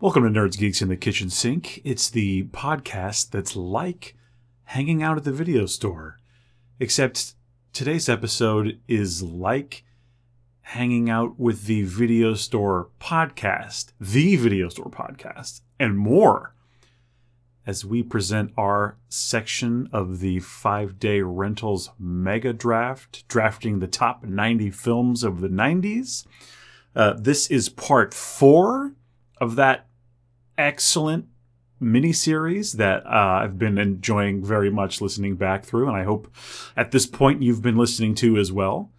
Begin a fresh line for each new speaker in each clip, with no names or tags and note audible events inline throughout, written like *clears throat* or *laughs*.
Welcome to Nerds Geeks in the Kitchen Sink. It's the podcast that's like hanging out at the video store, except today's episode is like hanging out with the video store podcast, the video store podcast, and more as we present our section of the five day rentals mega draft, drafting the top 90 films of the 90s. Uh, this is part four of that excellent miniseries that uh, I've been enjoying very much listening back through, and I hope at this point you've been listening to as well.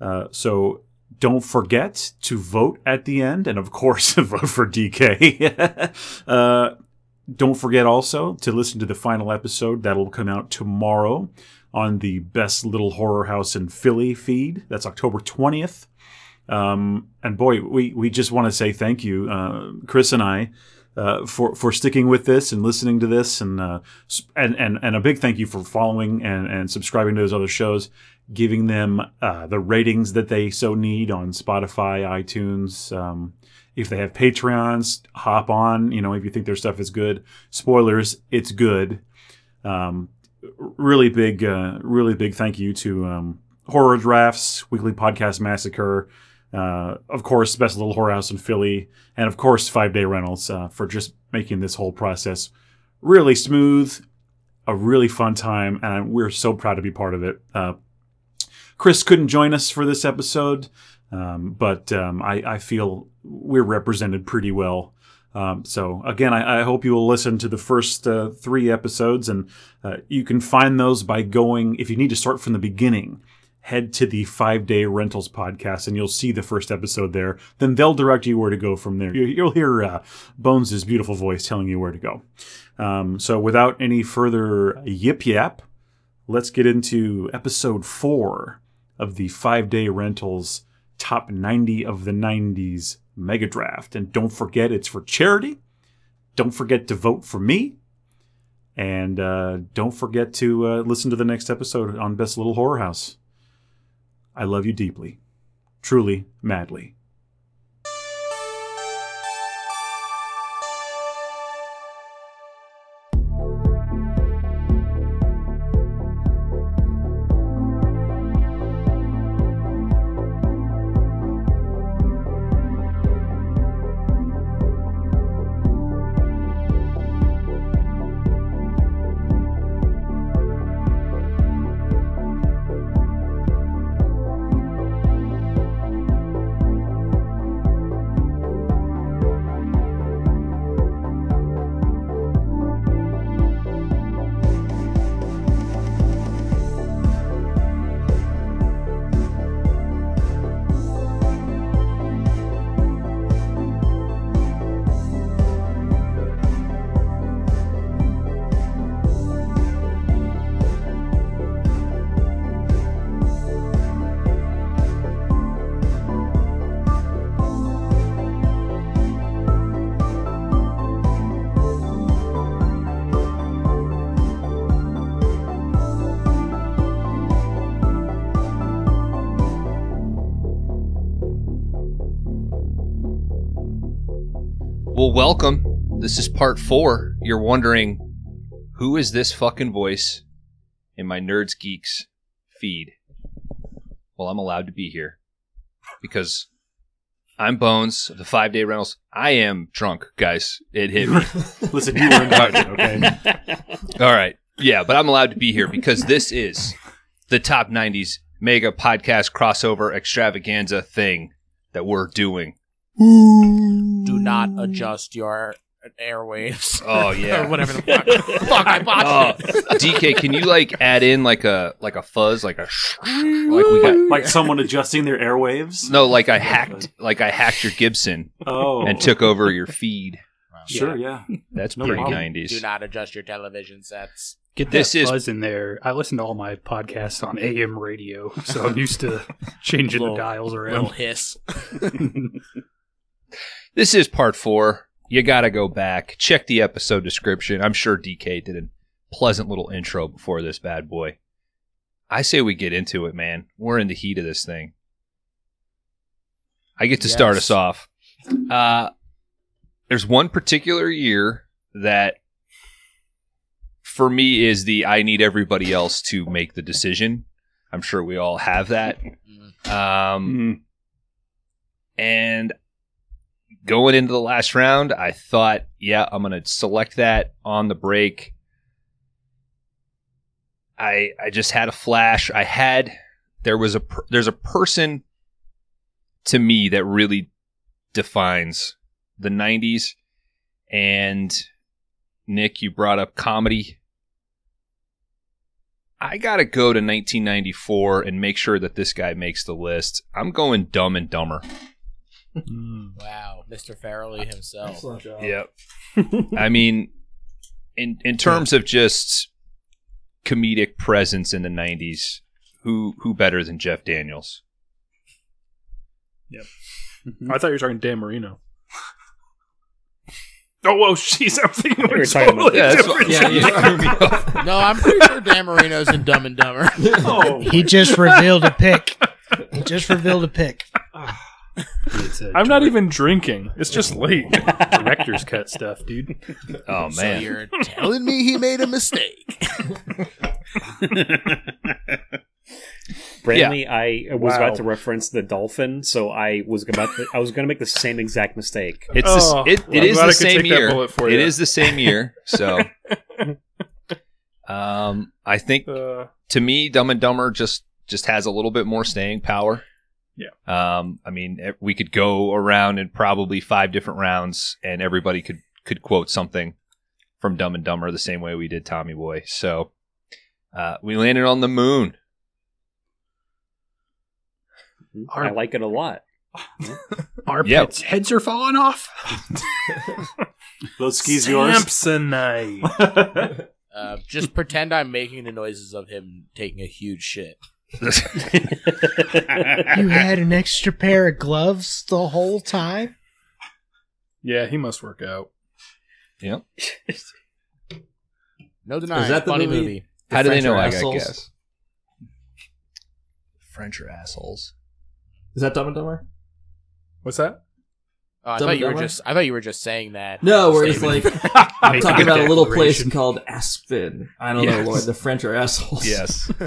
Uh, so don't forget to vote at the end, and of course, *laughs* vote for DK. *laughs* uh, don't forget also to listen to the final episode that'll come out tomorrow on the Best Little Horror House in Philly feed. That's October 20th. Um, and boy, we, we just want to say thank you, uh, Chris and I, uh, for for sticking with this and listening to this, and uh, and and and a big thank you for following and and subscribing to those other shows, giving them uh, the ratings that they so need on Spotify, iTunes. Um, if they have Patreons, hop on. You know, if you think their stuff is good. Spoilers, it's good. Um, really big, uh, really big thank you to um, Horror Drafts, Weekly Podcast Massacre, uh, of course, Best Little Horror House in Philly, and of course, Five Day Rentals uh, for just making this whole process really smooth, a really fun time, and we're so proud to be part of it. Uh, Chris couldn't join us for this episode, um, but um, I, I, feel we're represented pretty well. Um, so again, I, I, hope you will listen to the first uh, three episodes, and uh, you can find those by going. If you need to start from the beginning, head to the five day rentals podcast and you'll see the first episode there. Then they'll direct you where to go from there. You'll hear uh, Bones' beautiful voice telling you where to go. Um, so without any further yip yap, let's get into episode four of the five day rentals top 90 of the 90s mega draft. And don't forget, it's for charity. Don't forget to vote for me. And uh, don't forget to uh, listen to the next episode on Best Little Horror House. I love you deeply, truly, madly.
Well, welcome. This is part four. You're wondering who is this fucking voice in my Nerds Geeks feed? Well, I'm allowed to be here because I'm Bones of the Five Day Rentals. I am drunk, guys. It hit me. *laughs*
Listen, you were invited, okay? *laughs*
All right. Yeah, but I'm allowed to be here because this is the top 90s mega podcast crossover extravaganza thing that we're doing. Mm.
Do not adjust your airwaves.
Oh yeah, *laughs*
or whatever the fuck. *laughs* fuck, I botched
Oh,
it.
DK, can you like add in like a like a fuzz, like a sh- like we got
like someone adjusting their airwaves?
no, like I hacked like I hacked your Gibson
Oh.
and took over your feed.
Sure, yeah.
That's
No
pretty
problem.
nineties.
Do not adjust your television sets.
Get that
This is-
fuzz in there. I listen to all my podcasts on AM radio, so I'm used to *laughs* changing
Little-
the dials around.
Little
around.
hiss.
This is part four. You gotta go back check the episode description. I'm sure DK did a pleasant little intro before this bad boy. I say we get into it, man. We're in the heat of this thing. I get to start us off. Uh, there's one particular year that for me is the I need everybody else to make the decision. I'm sure we all have that.
Mm.
Um,
Mm.
and going into the last round, I thought, yeah, I'm going to select that on the break. I I just had a flash. I had there was a per- there's a person to me that really defines the 90s and Nick you brought up comedy. I got to go to 1994 and make sure that this guy makes the list. I'm going Dumb and Dumber.
Mm.
Wow, Mr. Farrelly himself.
Excellent job.
Yep. *laughs* I mean, in in terms of just comedic presence in the '90s, who who better than Jeff Daniels? Yep.
I thought you were talking Dan Marino. *laughs* Oh, whoa, jeez, I'm thinking
were
we're
talking about-
totally
Yeah, that's
different.
Yeah, you *laughs*
No, I'm pretty sure Dan Marino's in Dumb and Dumber.
Oh,
He just revealed a pick. He just revealed a pick.
It's a
I'm not even drinking. It's just late. *laughs*
director's cut stuff, dude. *laughs*
Oh
So
man,
you're telling me he made a mistake? *laughs*
Brantley, I was
Wow.
about to reference the dolphin, so I was about to, I was going to make the same exact mistake.
it's
Oh,
the, s- it,
well,
it
I'm
is
glad I
the
could
same
take that
year.
bullet for
It
you.
is the same year. So, um, I think
Uh,
to me, Dumb and Dumber just just has a little bit more staying power.
Yeah.
Um, I mean, we could go around in probably five different rounds, and everybody could could quote something from Dumb and Dumber the same way we did Tommy Boy. So, uh, we landed on the moon.
I like it a lot. *laughs*
Our
Yep.
pets' heads are falling off. *laughs*
Those skis yours.
Samsonite. *laughs*
Uh, just pretend I'm making the noises of him taking a huge shit.
You had an extra pair of gloves the whole time?
yeah, he must work out.
Yep.
No denying.
Is that the
funny
movie?
movie?
How do they know I got
assholes?
gas? French are assholes.
Is that Dumb and Dumber?
What's that?
Oh, I
Dumb
thought
and
you were just. I thought you were just saying that.
No,
as a
we're just like *laughs* I'm talking about a little place called Aspen. I don't
Yes.
know, Lord. The French are assholes.
Yes. *laughs*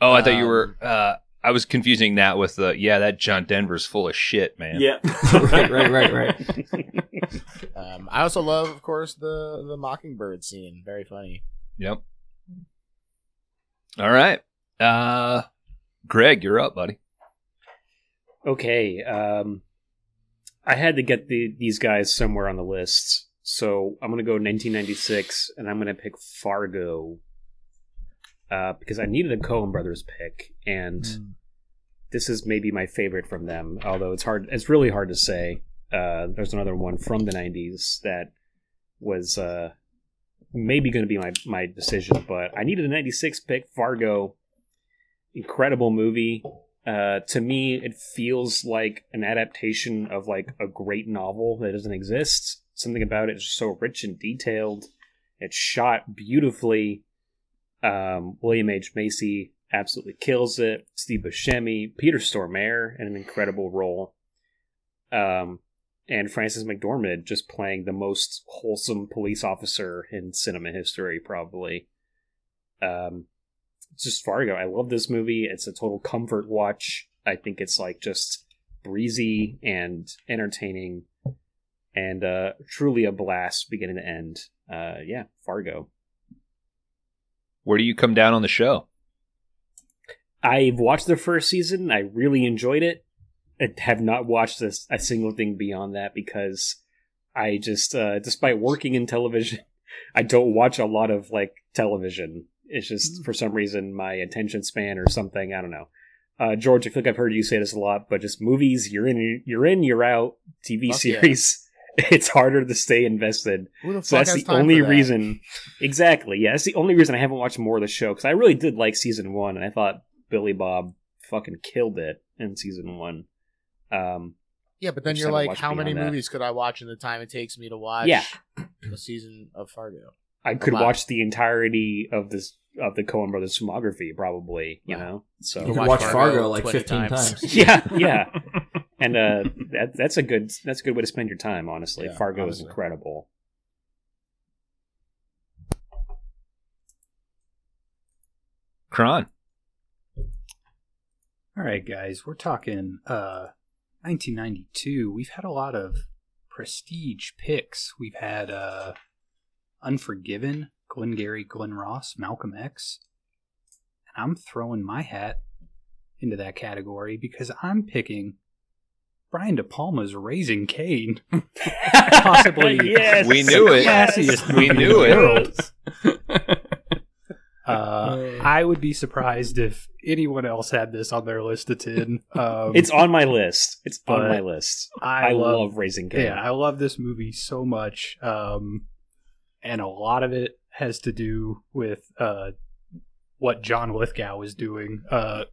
oh, I thought you
Um,
were. Uh, I was confusing that with the. Yeah, that John Denver's full of shit, man.
Yeah. *laughs*
right, right, right, right. *laughs*
Um, I also love, of course, the the mockingbird scene. Very funny.
Yep. All right. Uh, Greg, you're up, buddy.
Okay, um, I had to get the, these guys somewhere on the list, so I'm going to go 1996, and I'm going to pick Fargo uh, because I needed a Coen Brothers pick, and this is maybe my favorite from them. Although it's hard, it's really hard to say. Uh, there's another one from the 90s that was uh, maybe going to be my my decision, but I needed a 96 pick. Fargo, incredible movie. Uh, to me, it feels like an adaptation of like a great novel that doesn't exist. Something about it is so rich and detailed. It's shot beautifully. Um, William H Macy absolutely kills it. Steve Buscemi, Peter Stormare in an incredible role. Um, and Frances McDormand just playing the most wholesome police officer in cinema history, probably. Um, just Fargo. I love this movie. It's a total comfort watch. I think it's like just breezy and entertaining and uh, truly a blast beginning to end. Uh, yeah, Fargo.
Where do you come down on the show?
I've watched the first season. I really enjoyed it. I have not watched this, a single thing beyond that because I just, uh, despite working in television, *laughs* I don't watch a lot of like television. It's just for some reason my attention span or something. I don't know. Uh, George, I feel like I've heard you say this a lot, but just movies, you're in, you're in, you're out. TV
Fuck
series, *laughs* it's harder to stay invested.
Who the
So that's
has
the
time
only
that?
reason. Exactly. Yeah, that's the only reason I haven't watched more of the show because I really did like season one, and I thought Billy Bob fucking killed it in season one. Um,
Yeah, but then you're like, how many
beyond that.
movies could I watch in the time it takes me to watch?
Yeah.
a season of Fargo.
I could
lot.
watch the entirety of this of the Coen Brothers filmography, probably. You
Wow.
know, so
You could
watch
watch
Fargo
Fargo like 15
times.
times. *laughs*
yeah, yeah. *laughs* and uh, *laughs* that, that's a good that's a good way to spend your time. Honestly,
Yeah,
Fargo
honestly.
is incredible.
Kron.
All right, guys, we're talking uh, 1992. We've had a lot of prestige picks. We've had uh, Unforgiven, Glengarry Glen Ross, Malcolm X. And I'm throwing my hat into that category because I'm picking Brian De Palma's Raising Cain. *laughs* *laughs* Possibly
yes,
We knew it.
classiest
We knew it.
world. *laughs* Uh, I would be surprised if anyone else had this on their list of ten. Um,
It's on my list. It's on my list.
I,
I,
love,
love, Raising Cain.
yeah, I love this movie so much, um, and a lot of it has to do with uh, what John Lithgow is doing. Uh,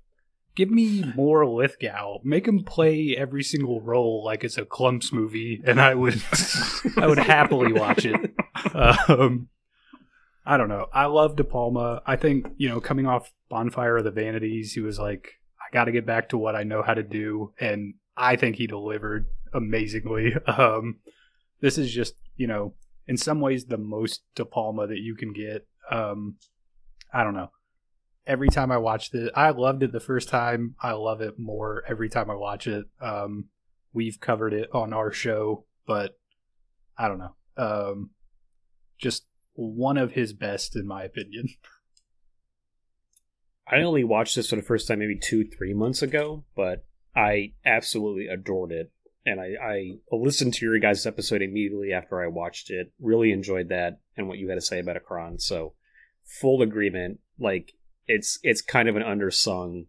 give me more Lithgow. Make him play every single role like it's a Klumps movie, and I would, *laughs* I would happily watch it. Um, I don't know. I love De Palma. I think you know, coming off Bonfire of the Vanities, he was like, I got to get back to what I know how to do, and I think he delivered amazingly. Um, this is just you know, in some ways, the most De Palma that you can get. Um, I don't know. Every time I watched it, I loved it the first time. I love it more every time I watch it. Um, we've covered it on our show, but I don't know. Um, just one of his best, in my opinion. *laughs*
I only watched this for the first time maybe two, three months ago, but I absolutely adored it. And I, I listened to your guys' episode immediately after I watched it. Really enjoyed that and what you had to say about Akron. So full agreement. Like it's it's kind of an undersung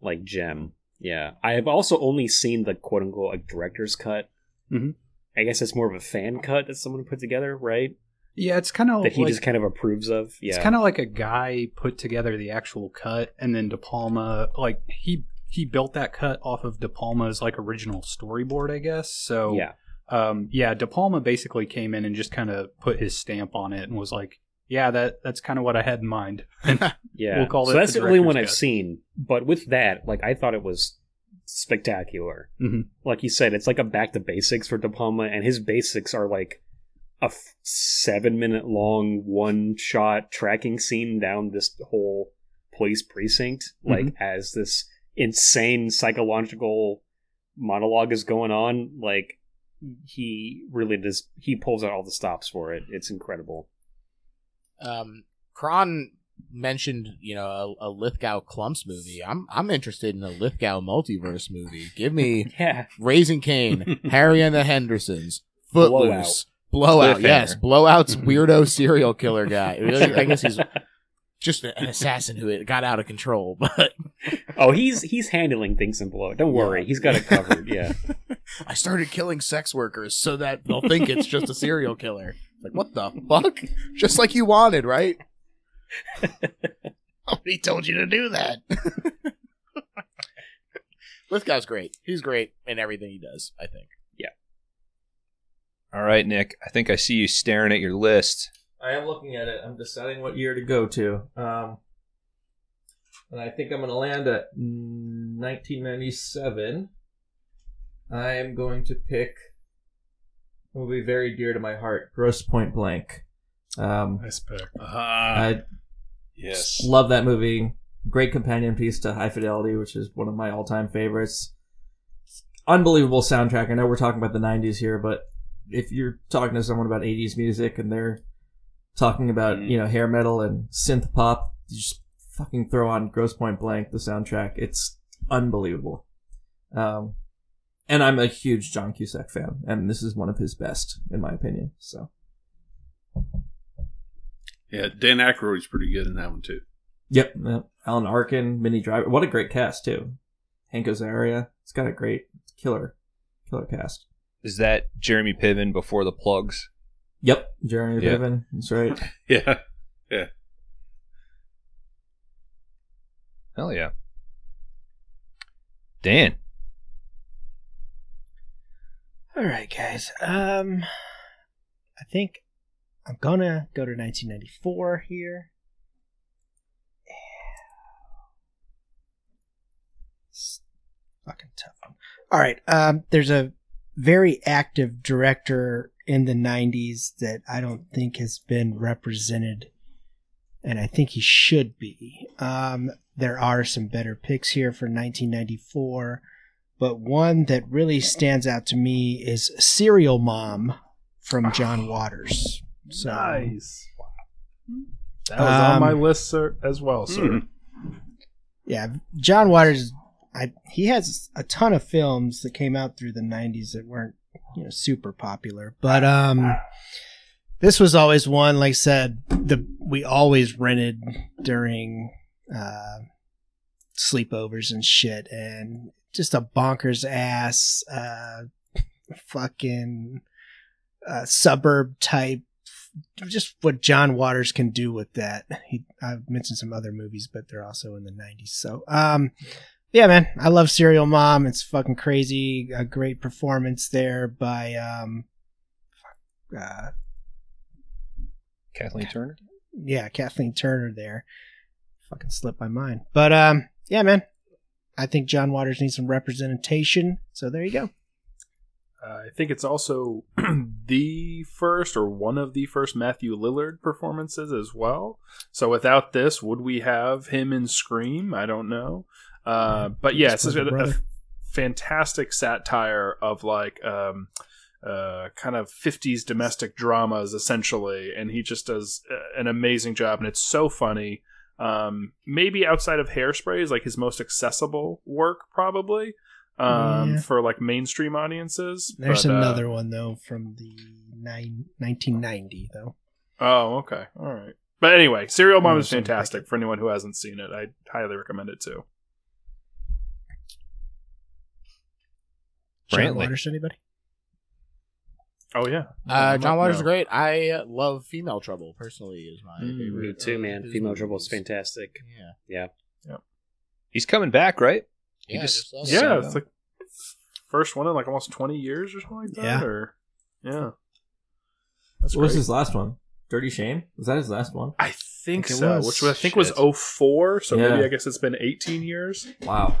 like gem. Yeah. I have also only seen the quote unquote like director's cut.
Mhm.
I guess it's more of a fan cut that someone put together, right?
Yeah, it's kind of
that he
like,
just kind of approves of. Yeah.
It's kind of like a guy put together the actual cut, and then De Palma, like he he built that cut off of De Palma's like original storyboard, I guess. So
yeah.
um, yeah, De Palma basically came in and just kind of put his stamp on it and was like, "Yeah, that that's kind of what I had in mind." *laughs*
Yeah,
We'll call
so
it
that's
the
the only one
director's
I've seen. But with that, like I thought it was spectacular.
Mhm.
Like you said, it's like a back to basics for De Palma, and his basics are like a f- seven minute long one shot tracking scene down this whole police precinct, like as this insane psychological monologue is going on. Like he really does. He pulls out all the stops for it. It's incredible.
Um, Kron mentioned, you know, a, a Lithgow Klumps movie. I'm I'm interested in a Lithgow multiverse movie. Give me *laughs*
Yeah.
Raising Cain, *laughs* Harry and the Hendersons, Footloose, Blowout.
Cliffhanger.
Yes, Blowout's *laughs* weirdo serial killer guy. I guess he's just an assassin who got out of control. *laughs* But
Oh, he's he's handling things in below. Don't worry,
Yeah.
he's got it covered. Yeah. *laughs*
I started killing sex workers so that they'll think it's just a serial killer. Like what the fuck? Just like you wanted, right? *laughs* Nobody told you to do that. Lithgow's great. He's great in everything he does. I think. Yeah.
All right, Nick. I think I see you staring at your list.
I am looking at it. I'm deciding what year to go to. Um, and I think I'm going to land at 1997. I am going to pick Will be very dear to my heart, Grosse Pointe Blank. Um,
Nice pick.
I
Yes.
love that movie. Great companion piece to High Fidelity, which is one of my all-time favorites. Unbelievable soundtrack. I know we're talking about the 90s here, but if you're talking to someone about 80s music and they're talking about,
Mm.
you know, hair metal and synth pop, you just fucking throw on Grosse Pointe Blank, the soundtrack. It's unbelievable. Um, and I'm a huge John Cusack fan, and this is one of his best, in my opinion. So,
Yeah, Dan Aykroyd's pretty good in that one too.
Yep, yep. Alan Arkin, Minnie Driver. What a great cast too. Hank Azaria. It's got a great killer, killer cast.
Is that Jeremy Piven before the plugs?
Yep, Jeremy
Yeah.
Piven. That's right. *laughs*
Yeah. Yeah.
Hell yeah. Dan.
All right, guys. Um, I think I'm gonna go to 1994 here. fucking tough. All right. Um, there's a very active director in the 90s that I don't think has been represented, and I think he should be. Um, there are some better picks here for 1994, but one that really stands out to me is Serial Mom from John *sighs* Waters. So,
nice. That was on
Um,
my list, sir, as well, sir.
yeah, John Waters. I he has a ton of films that came out through the '90s that weren't you know super popular, but um, this was always one. Like I said, the we always rented during uh, sleepovers and shit, and just a bonkers ass uh, fucking uh, suburb type. Just what John Waters can do with that. He I've mentioned some other movies, but they're also in the '90s. So, um, yeah, man, I love Serial Mom. It's fucking crazy. A great performance there by um, uh,
Kathleen Turner.
yeah, Kathleen Turner there. Fucking slipped my mind. But um yeah, man. I think John Waters needs some representation. So there you go.
Uh, I think it's also *clears throat* the first or one of the first Matthew Lillard performances as well. So without this, would we have him in Scream? I don't know. Uh, but yeah, it's a, a fantastic satire of like um, uh, kind of 50s domestic dramas essentially, and he just does uh, an amazing job, and it's so funny. Um, maybe outside of Hairspray is like his most accessible work, probably um,
Yeah.
for like mainstream audiences.
There's
but, uh,
another one though from the nine, 1990 though.
Oh, okay. All right. But anyway, Serial Mom is fantastic for anyone who hasn't seen it. I highly recommend it too.
John
Brantley.
Waters, anybody?
Oh yeah.
Uh, John Waters is
No.
great. I uh, love Female Trouble. Personally, is my
Mm,
favorite.
Me too, man.
his
Female Trouble is fantastic.
Yeah, Yeah.
He's coming back, right? He
yeah.
just-
just.
Yeah, it's like first one in like almost twenty years or something like that.
Yeah.
Or yeah. That's
What was his last one? Dirty Shame? Was that his last one?
I think
Think it
so. Which I think was
Shit.
04, so
Yeah.
maybe I guess it's been eighteen years.
Wow.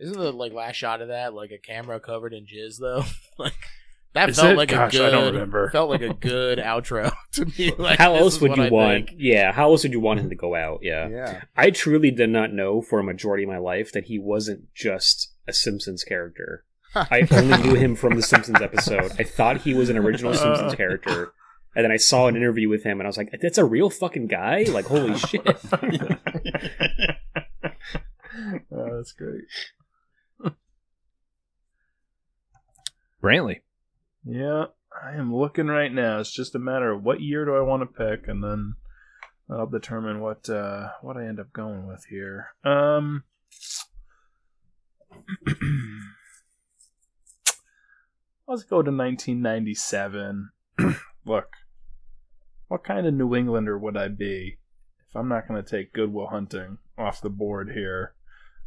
Isn't the like last shot of that like a camera covered in jizz though? *laughs* like that
Is
felt
it?
like
Gosh,
a
I
good.
don't remember.
Felt like a good *laughs* outro to me. Like,
how else would you
I
want?
think.
Yeah, how else would you want him to go out? Yeah.
Yeah.
I truly did not know for a majority of my life that he wasn't just a Simpsons character. *laughs* I only knew him from the Simpsons episode. I thought he was an original Simpsons character. And then I saw an interview with him and I was like, that's a real fucking guy? Like, holy shit.
oh, that's great.
Brantley.
Yeah, I am looking right now. It's just a matter of what year do I want to pick, and then I'll determine what uh, what I end up going with here. Um, *clears throat* let's go to 1997. *clears throat* Look, what kind of New Englander would I be if I'm not going to take Good Will Hunting off the board here?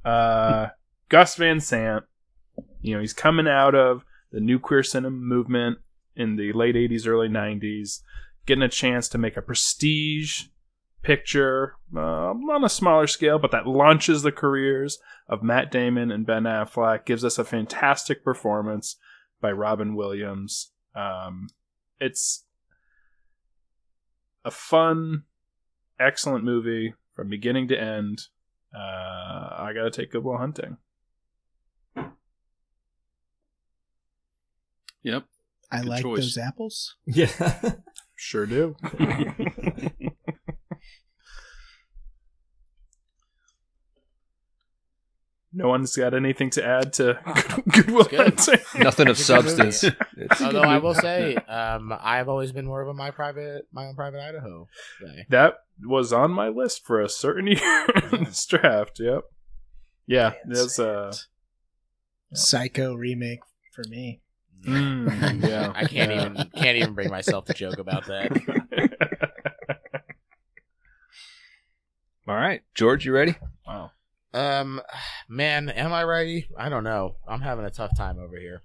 Uh, *laughs* Gus Van Sant. You know, he's coming out of the new queer cinema movement in the late 80s, early 90s, getting a chance to make a prestige picture uh, on a smaller scale, but that launches the careers of Matt Damon and Ben Affleck, gives us a fantastic performance by Robin Williams. Um, it's a fun, excellent movie from beginning to end. Uh, I gotta take Good Goodwill Hunting. Yep.
I
Good
like
choice.
those apples.
Yeah.
Sure do. *laughs* no one's got anything to add to *laughs* *laughs* Goodwill
good.
Hunting.
Nothing of
It's a good movie.
substance.
Although I will say, um, I've always been more of a my private, my own private Idaho guy.
That was on my list for a certain year in this draft. Yep. Yeah, there's uh
Psycho remake for me.
Mm, *laughs* yeah.
I can't
yeah.
even can't even bring myself to joke about that.
All right, George, you ready?
wow.
Um, man, am I ready? I don't know. I'm having a tough time over here.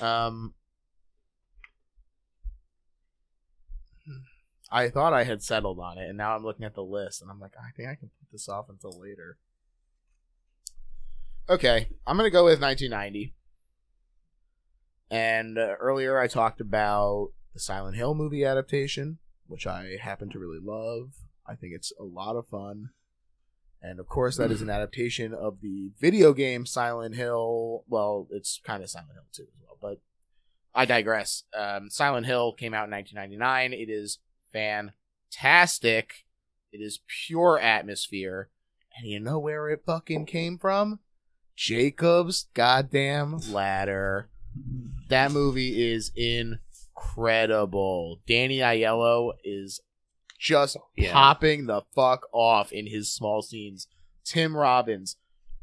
Um, I thought I had settled on it, and now I'm looking at the list, and I'm like, I think I can put this off until later. Okay, I'm gonna go with 1990. And uh, earlier I talked about the Silent Hill movie adaptation, which I happen to really love. I think it's a lot of fun. And of course, that is an *clears throat* adaptation of the video game Silent Hill. Well, it's kind of Silent Hill too, as well. But I digress. Um, Silent Hill came out in 1999. It is fantastic. It is pure atmosphere. And you know where it fucking came from? Jacob's goddamn ladder. That movie is incredible. Danny Aiello is just oh,
Yeah.
popping the fuck off in his small scenes. Tim Robbins,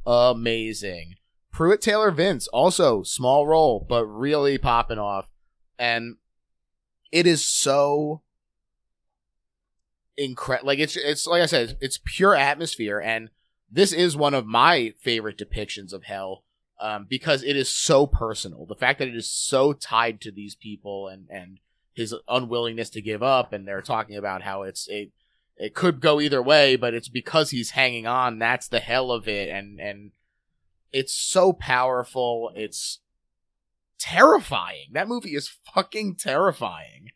amazing. Pruitt Taylor Vince, also small role, but really popping off. And it is so incredible. Like it's it's like I said, it's pure atmosphere, and this is one of my favorite depictions of hell um, because it is so personal. The fact that it is so tied to these people and and his unwillingness to give up, and they're talking about how it's it it could go either way, but it's because he's hanging on. That's the hell of it, and and it's so powerful. It's terrifying. That movie is fucking terrifying.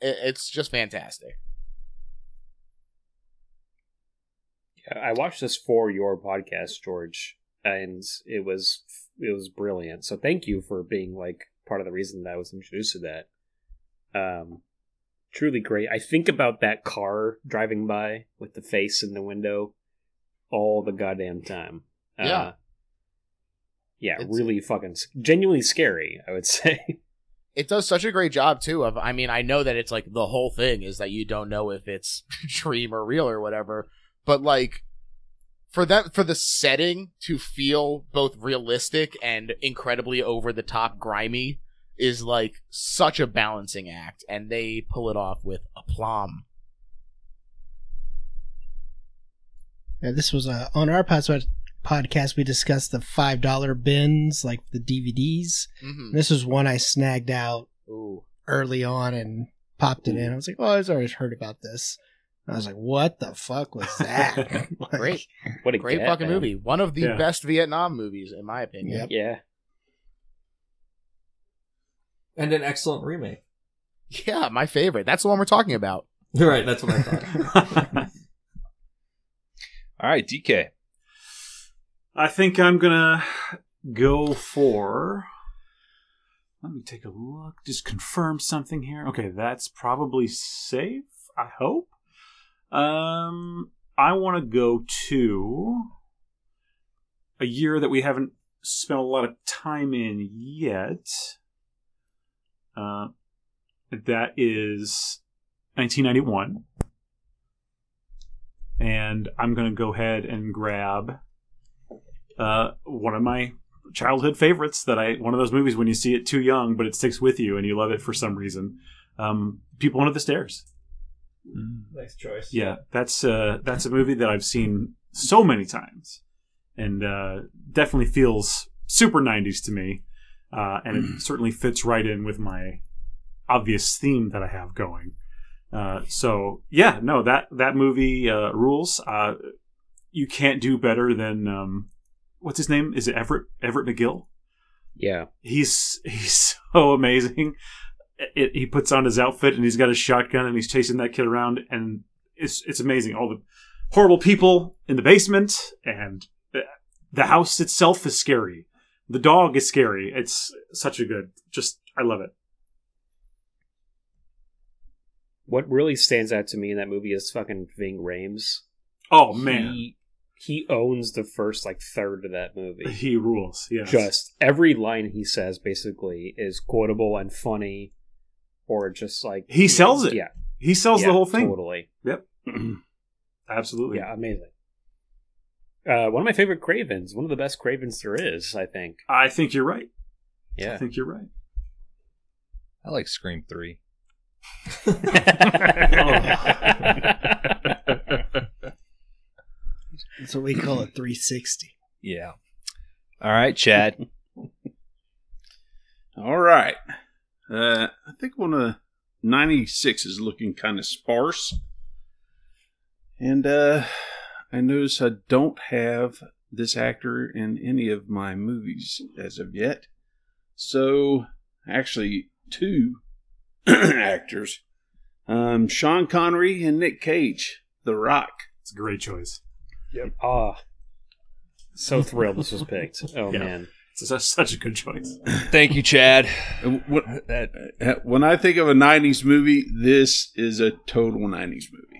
It, it's just fantastic.
I watched this for your podcast, George, and it was it was brilliant. So thank you for being like part of the reason that I was introduced to that. Um, truly great. I think about that car driving by with the face in the window all the goddamn time. Uh,
Yeah.
yeah,
It's-
really fucking genuinely scary. I would *laughs* say.
it does such a great job too of i mean i know that it's like the whole thing is that you don't know if it's *laughs* dream or real or whatever but like for that for the setting to feel both realistic and incredibly over the top grimy is like such a balancing act and they pull it off with aplomb
Yeah, this was uh, on our pod- podcast. We discussed the five dollar bins, like the DVDs.
mm-hmm.
This was one I snagged out
ooh
early on and popped it in. I was like, "Oh, I've always heard about this." And I was like, "What the fuck was that?" *laughs* *laughs* Like,
great
What a
great
get,
fucking
man.
movie one of the
Yeah.
best vietnam movies in my opinion
Yep.
Yeah.
And an excellent remake. *laughs*
yeah my favorite that's the one we're talking about
Right, that's what I thought.
All right, DK.
I think I'm gonna go for. Let me take a look. Just confirm something here. Okay, that's probably safe. I hope. Um, I want to go to a year that we haven't spent a lot of time in yet. Uh, that is 1991. And I'm going to go ahead and grab uh, one of my childhood favorites that I one of those movies when you see it too young but it sticks with you and you love it for some reason. Um, People Under the Stairs.
Nice choice.
Yeah, that's uh, that's a movie that I've seen so many times, and uh, definitely feels super '90s to me, uh, and it certainly fits right in with my obvious theme that I have going. Uh, so yeah, no that that movie uh, rules. Uh, you can't do better than um, what's his name? Is it Everett Everett McGill?
Yeah.
he's *laughs* he's so amazing. It, he puts on his outfit and he's got his shotgun and he's chasing that kid around and it's it's amazing. All the horrible people in the basement and the, house itself is scary. The dog is scary. It's such a good. Just I love it.
What really stands out to me in that movie is fucking Ving Rhames.
Oh man,
He, he owns the first like third of that movie.
he rules. yeah.
Just every line he says basically is quotable and funny, or just like
He sells it.
Yeah,
he sells
yeah,
the whole thing.
Totally.
Yep. *clears throat* Absolutely.
Yeah, amazing. Uh, one of my favorite Cravens. One of the best Cravens there is, I think.
I think you're right.
Yeah.
I think you're right.
I like Scream 3. *laughs*
That's what we call a 360.
Yeah. All right, Chad. *laughs*
All right. Uh, I think one of 96 is looking kind of sparse. And uh, I notice I don't have this actor in any of my movies as of yet. So, actually, two *clears throat* actors um, Sean Connery and Nick Cage, The Rock.
It's a great choice. Yep.
Ah, so thrilled this was picked. Oh *laughs*
Yeah.
man,
It's such, such a good choice.
Thank you, Chad.
When, uh, when I think of a 90s movie, this is a total 90s movie.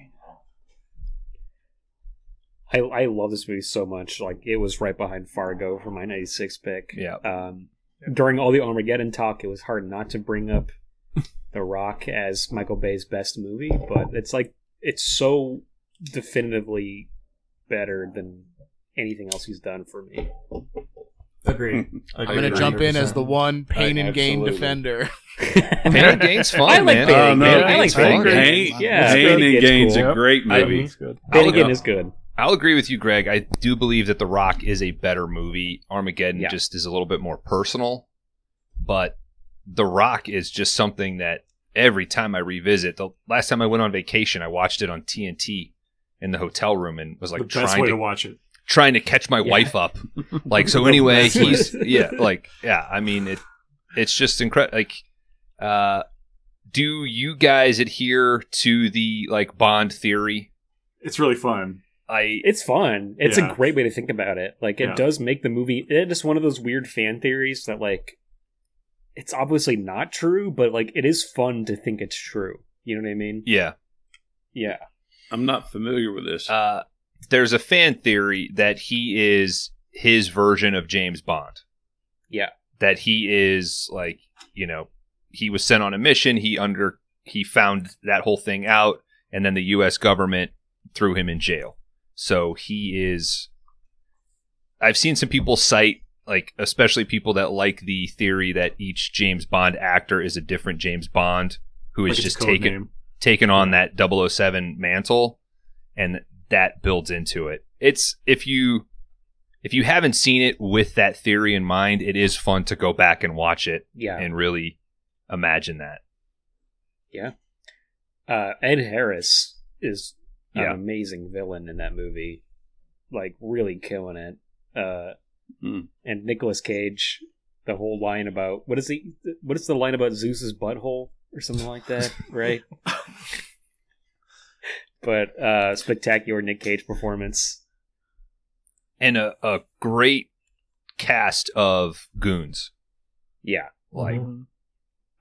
I I love this movie so much. Like it was right behind Fargo for my '96 pick.
Yeah.
Um, during all the Armageddon talk, it was hard not to bring up *laughs* The Rock as Michael Bay's best movie, but it's like it's so definitively better than anything else he's done for me. *laughs*
Agreed.
I'm gonna jump in as the one pain
I-
and gain
absolutely.
defender. *laughs*
Pain and Gain's fun,
I like
man.
Pain
Oh,
and
no,
Gain.
I
I like
like
Pain and
Pain.
Gain.
Pain,
Yeah,
Pain
Pain
and
Gain's
Gain's
cool.
a great movie.
think it's good.
Pain
I'll
and Gain is good.
I'll agree with you, Greg. I do believe that The Rock is a better movie. Armageddon
Yeah.
just is a little bit more personal, but The Rock is just something that every time I revisit. The last time I went on vacation, I watched it on TNT in the hotel room and was like
the best
trying
way
to,
to watch it.
Trying to catch my wife up. *laughs* Like so. Anyway, he's yeah, like yeah. I mean it. It's just incredible. Like, uh, do you guys adhere to the like Bond theory?
It's really fun.
I
It's fun. It's
Yeah.
a great way to think about it. Like it
Yeah.
does make the movie. It's just one of those weird fan theories that like it's obviously not true, but like it is fun to think it's true. You know what I mean?
yeah.
Yeah.
I'm not familiar with this.
Uh, there's a fan theory that he is his version of James Bond.
Yeah.
That he is like, you know, he was sent on a mission. He under he found that whole thing out, and then the U.S. government threw him in jail. So he is. I've seen some people cite, like, especially people that like the theory that each James Bond actor is a different James Bond who is
Like its
just
code
taken
name.
taken on that 007 mantle and that builds into it. It's if you if you haven't seen it with that theory in mind, it is fun to go back and watch it
Yeah.
and really imagine that. Yeah.
Uh, Ed Harris is an
Yeah.
amazing villain in that movie, like really killing it. Uh,
Hmm.
And Nicolas Cage, the whole line about what is he? What is the line about Zeus's butthole or something like that, *laughs* right? *laughs* but uh, spectacular Nick Cage performance.
And a, a great cast of goons.
Yeah,
Like
Mhm.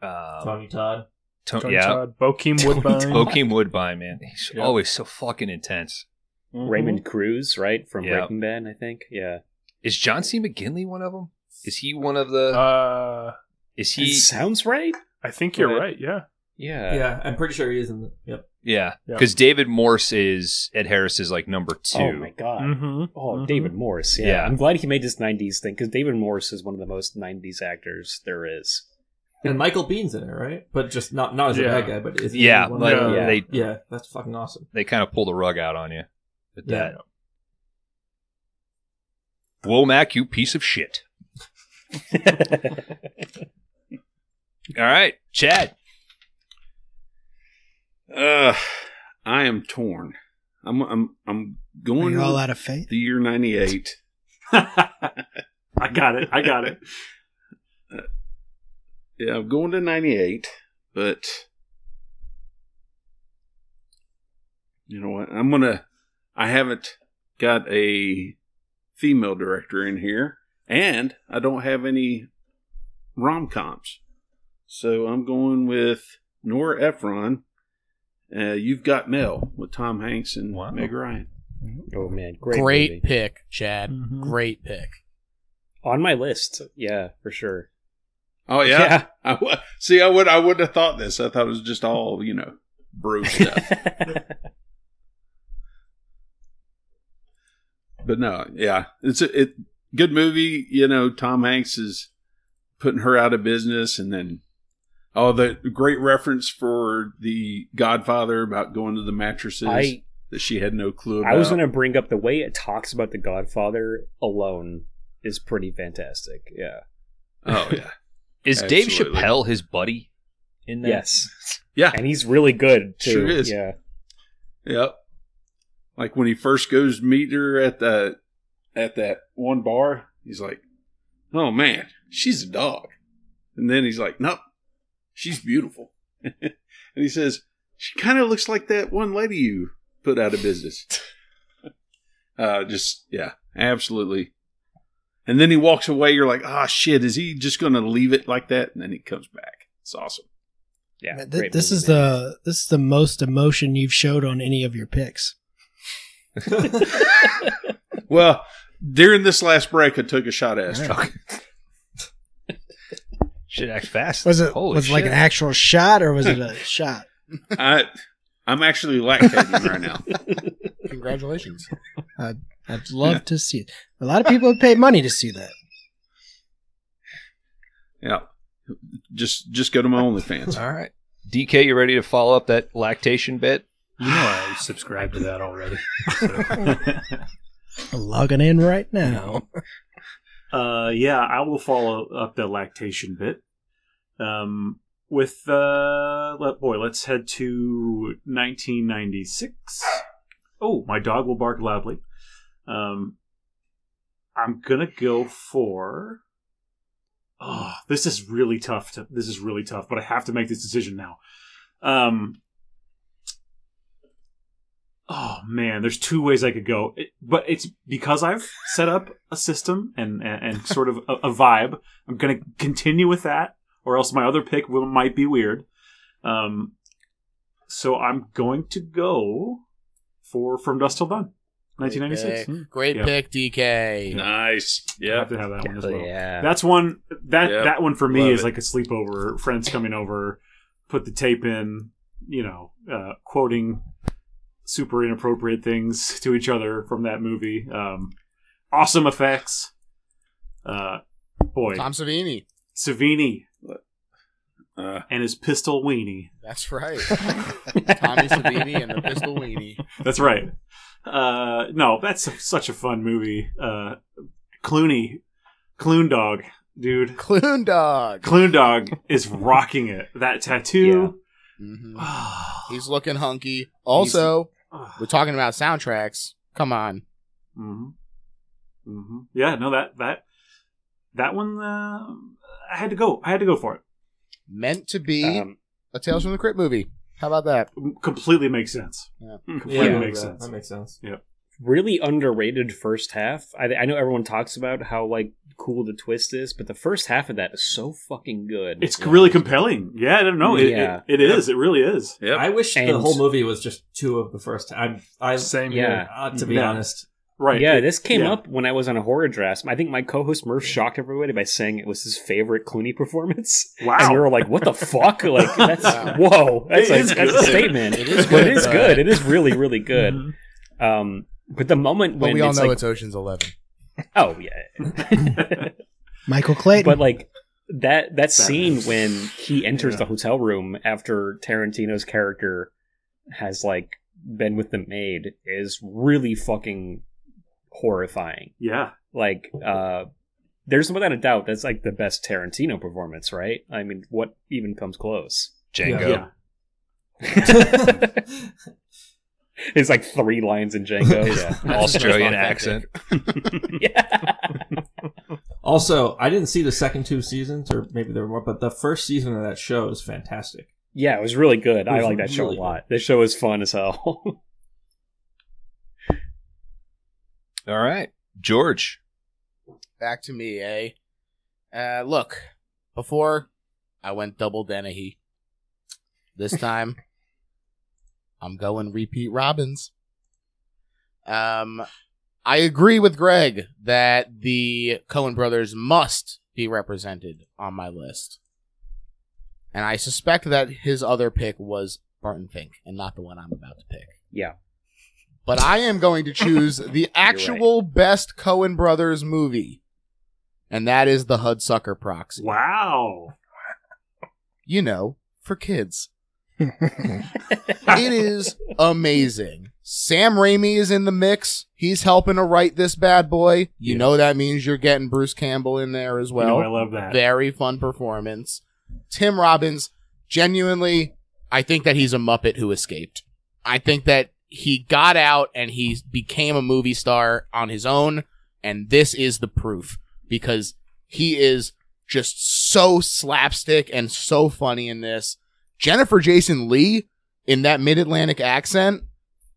um,
Tony Todd.
To-
Tony
yeah.
Todd, Bokeem Woodbine. *laughs*
Bokeem Woodbine, man. He's
Yeah.
always so fucking intense.
Mhm.
Raymond Cruz, right from
Yeah.
Breaking Bad, I think. Yeah,
Is John C. McGinley one of them? Is he one of the?
Uh,
is
he
he?
sounds right.
I think you're
Okay.
right. Yeah.
Yeah,
yeah, I'm pretty sure he is in the. Yep.
Yeah,
Yeah.
because David Morse is Ed Harris is like number two.
Oh my god.
Mm-hmm.
Oh, David Morse. Yeah.
Yeah.
I'm glad he made this 90s thing because David Morse is one of the most 90s actors there is.
And Michael Biehn's in it, right? But just not not as a bad guy, but is he
Yeah,
one
like
of
Yeah.
they
yeah, that's fucking awesome.
they kind of pull the rug out on you with
Yeah.
that. Womack, you piece of shit. *laughs* All right, Chad.
Uh, I am torn. I'm I'm I'm
Are
going
you all out of faith?
the year '98. *laughs*
I got it. I got it.
Yeah, I'm going to '98, but you know what? I'm gonna. I haven't got a female director in here, and I don't have any rom coms, so I'm going with Nora Ephron. Uh, You've got Mail with Tom Hanks and
Wow.
Meg Ryan.
oh man, great,
Great,
movie.
pick, Chad.
Mhm.
Great pick.
On my list. Yeah, for sure.
Oh yeah. *laughs* I w- see, I would I wouldn't have thought this. I thought it was just all you know, brew stuff. *laughs* but no, yeah, it's a it good movie. You know, Tom Hanks is putting her out of business, and then oh, the great reference for the Godfather about going to the mattresses
I
that she had no clue about.
I was going to bring up the way it talks about the Godfather alone is pretty fantastic. Yeah.
Oh yeah, *laughs*
Is Dave Chappelle his buddy in that?
Yes.
yeah,
And he's really good too.
Sure is.
Yeah.
yep. Like when he first goes meet her at the at that one bar. He's like, "Oh man, she's a dog," and then he's like, "Nope, she's beautiful." *laughs* and he says, "She kind of looks like that one lady you put out of business." *laughs* uh, just yeah, absolutely. And then he walks away. You're like, "Ah, shit! Is he just going to leave it like that?" And then he comes back. It's awesome.
Yeah,
Th-
great
this
movie,
is the this is the most emotion you've showed on any of your picks. *laughs*
Well, during this last break, I took a shot at Astro.
Shit acts fast.
Was it
Holy
was it like
shit.
an actual shot or was it a *laughs* shot?
I, I'm actually lactating right now. *laughs*
Congratulations.
I'd love to see it. A lot of people would pay money to see that.
Yeah, just just go to my OnlyFans.
All right. DK, you ready to follow up that lactation bit?
You know I subscribed to that already.
I'm *laughs* logging in right now.
Uh, yeah, I will follow up the lactation bit. Um, with uh, let, boy, let's head to 1996. Oh, my dog will bark loudly. Um, I'm gonna go for. Oh, this is really tough. To, this is really tough, but I have to make this decision now. Um, oh man, there's two ways I could go, it, but it's because I've set up a system and and, and sort of a, a vibe. I'm gonna continue with that, or else my other pick will, might be weird. Um, so I'm going to go for From Dusk Till Dawn, 1996.
Great pick, Great
Yeah.
pick, DK.
Nice.
I
Yeah.
have to have that one as well.
yeah.
That's one that
Yep.
that one for me
Love
is
it.
like a sleepover. Friends coming over, put the tape in, you know, uh, quoting super inappropriate things *laughs* to each other from that movie. Um, awesome effects. Uh, boy,
Tom Savini.
Savini
Uh,
and his pistol weenie.
That's right. Tommy Savini and the Pistol Weenie.
That's right. Uh, no, that's a- such a fun movie. Uh, Clooney, Clune Dog, dude.
Clune Dog.
Clune Dog is rocking it. That tattoo.
hmm
Ah.
He's looking hunky. Also,
Ah.
we're talking about soundtracks. Come on.
hmm hmm Yeah, no, that that that one. Uh, I had to go. I had to go for it.
Meant to be
Um,
a Tales from the Crypt movie. How about that?
Completely makes sense.
Yeah.
Completely
Yeah,
makes
that,
sense.
That makes sense. Yeah.
Really underrated first half. I, I know everyone talks about how like cool the twist is, but the first half of that is so fucking good.
It's really compelling. Yeah, I don't know. It,
Yeah.
it, it is. It really is.
yep.
I wish the whole movie was just two of the first. I'm I,
Same
Yeah.
here.
uh, to be
Yeah.
honest,
Right.
Yeah, this came
yeah.
up when I was on a horror draft. I think my co-host Murph shocked everybody by saying it was his favorite Clooney performance.
Wow.
And we were like, "What the fuck?" Like that's
Wow. *laughs*
whoa, that's,
It
a, that's a statement.
It is *laughs* good,
it is good. It is really, really *laughs* good.
Mhm.
Um, but the moment
But
when
we all
it's
know
like,
it's Ocean's Eleven.
oh yeah,
Michael Clayton.
but like that that scene
is-
when he enters
Yeah.
the hotel room after Tarantino's character has like been with the maid is really fucking horrifying.
Yeah.
Like uh there's without a doubt that's like the best Tarantino performance, right? I mean, what even comes close?
Django.
Yeah. *laughs*
It's like three lines in Django. yeah. *laughs*
Australian accent. *laughs*
yeah.
Also, I didn't see the second two seasons, or maybe there were more, but the first season of that show is fantastic.
Yeah, it was really good.
It
I like that show a lot. This show is fun as hell.
All right. George.
Back to me, eh? Uh, look, before I went double Dennehy. This *laughs* time, I'm going repeat Robbins. Um, I agree with Greg that the Coen brothers must be represented on my list. And I suspect that his other pick was Barton Fink and not the one I'm about to pick.
yeah.
But I am going to choose *laughs* the actual best Coen brothers movie. And that is the Hudsucker Proxy.
Wow.
You know, for kids. *laughs* it is amazing. Sam Raimi is in the mix. He's helping to write this bad boy. You know that means you're getting Bruce Campbell in there as
You
well.
know, I love that.
Very fun performance. Tim Robbins, genuinely, I think that he's a Muppet who escaped. I think that he got out and he became a movie star on his own, and this is the proof because he is just so slapstick and so funny in this. Jennifer Jason Lee in that mid Atlantic accent,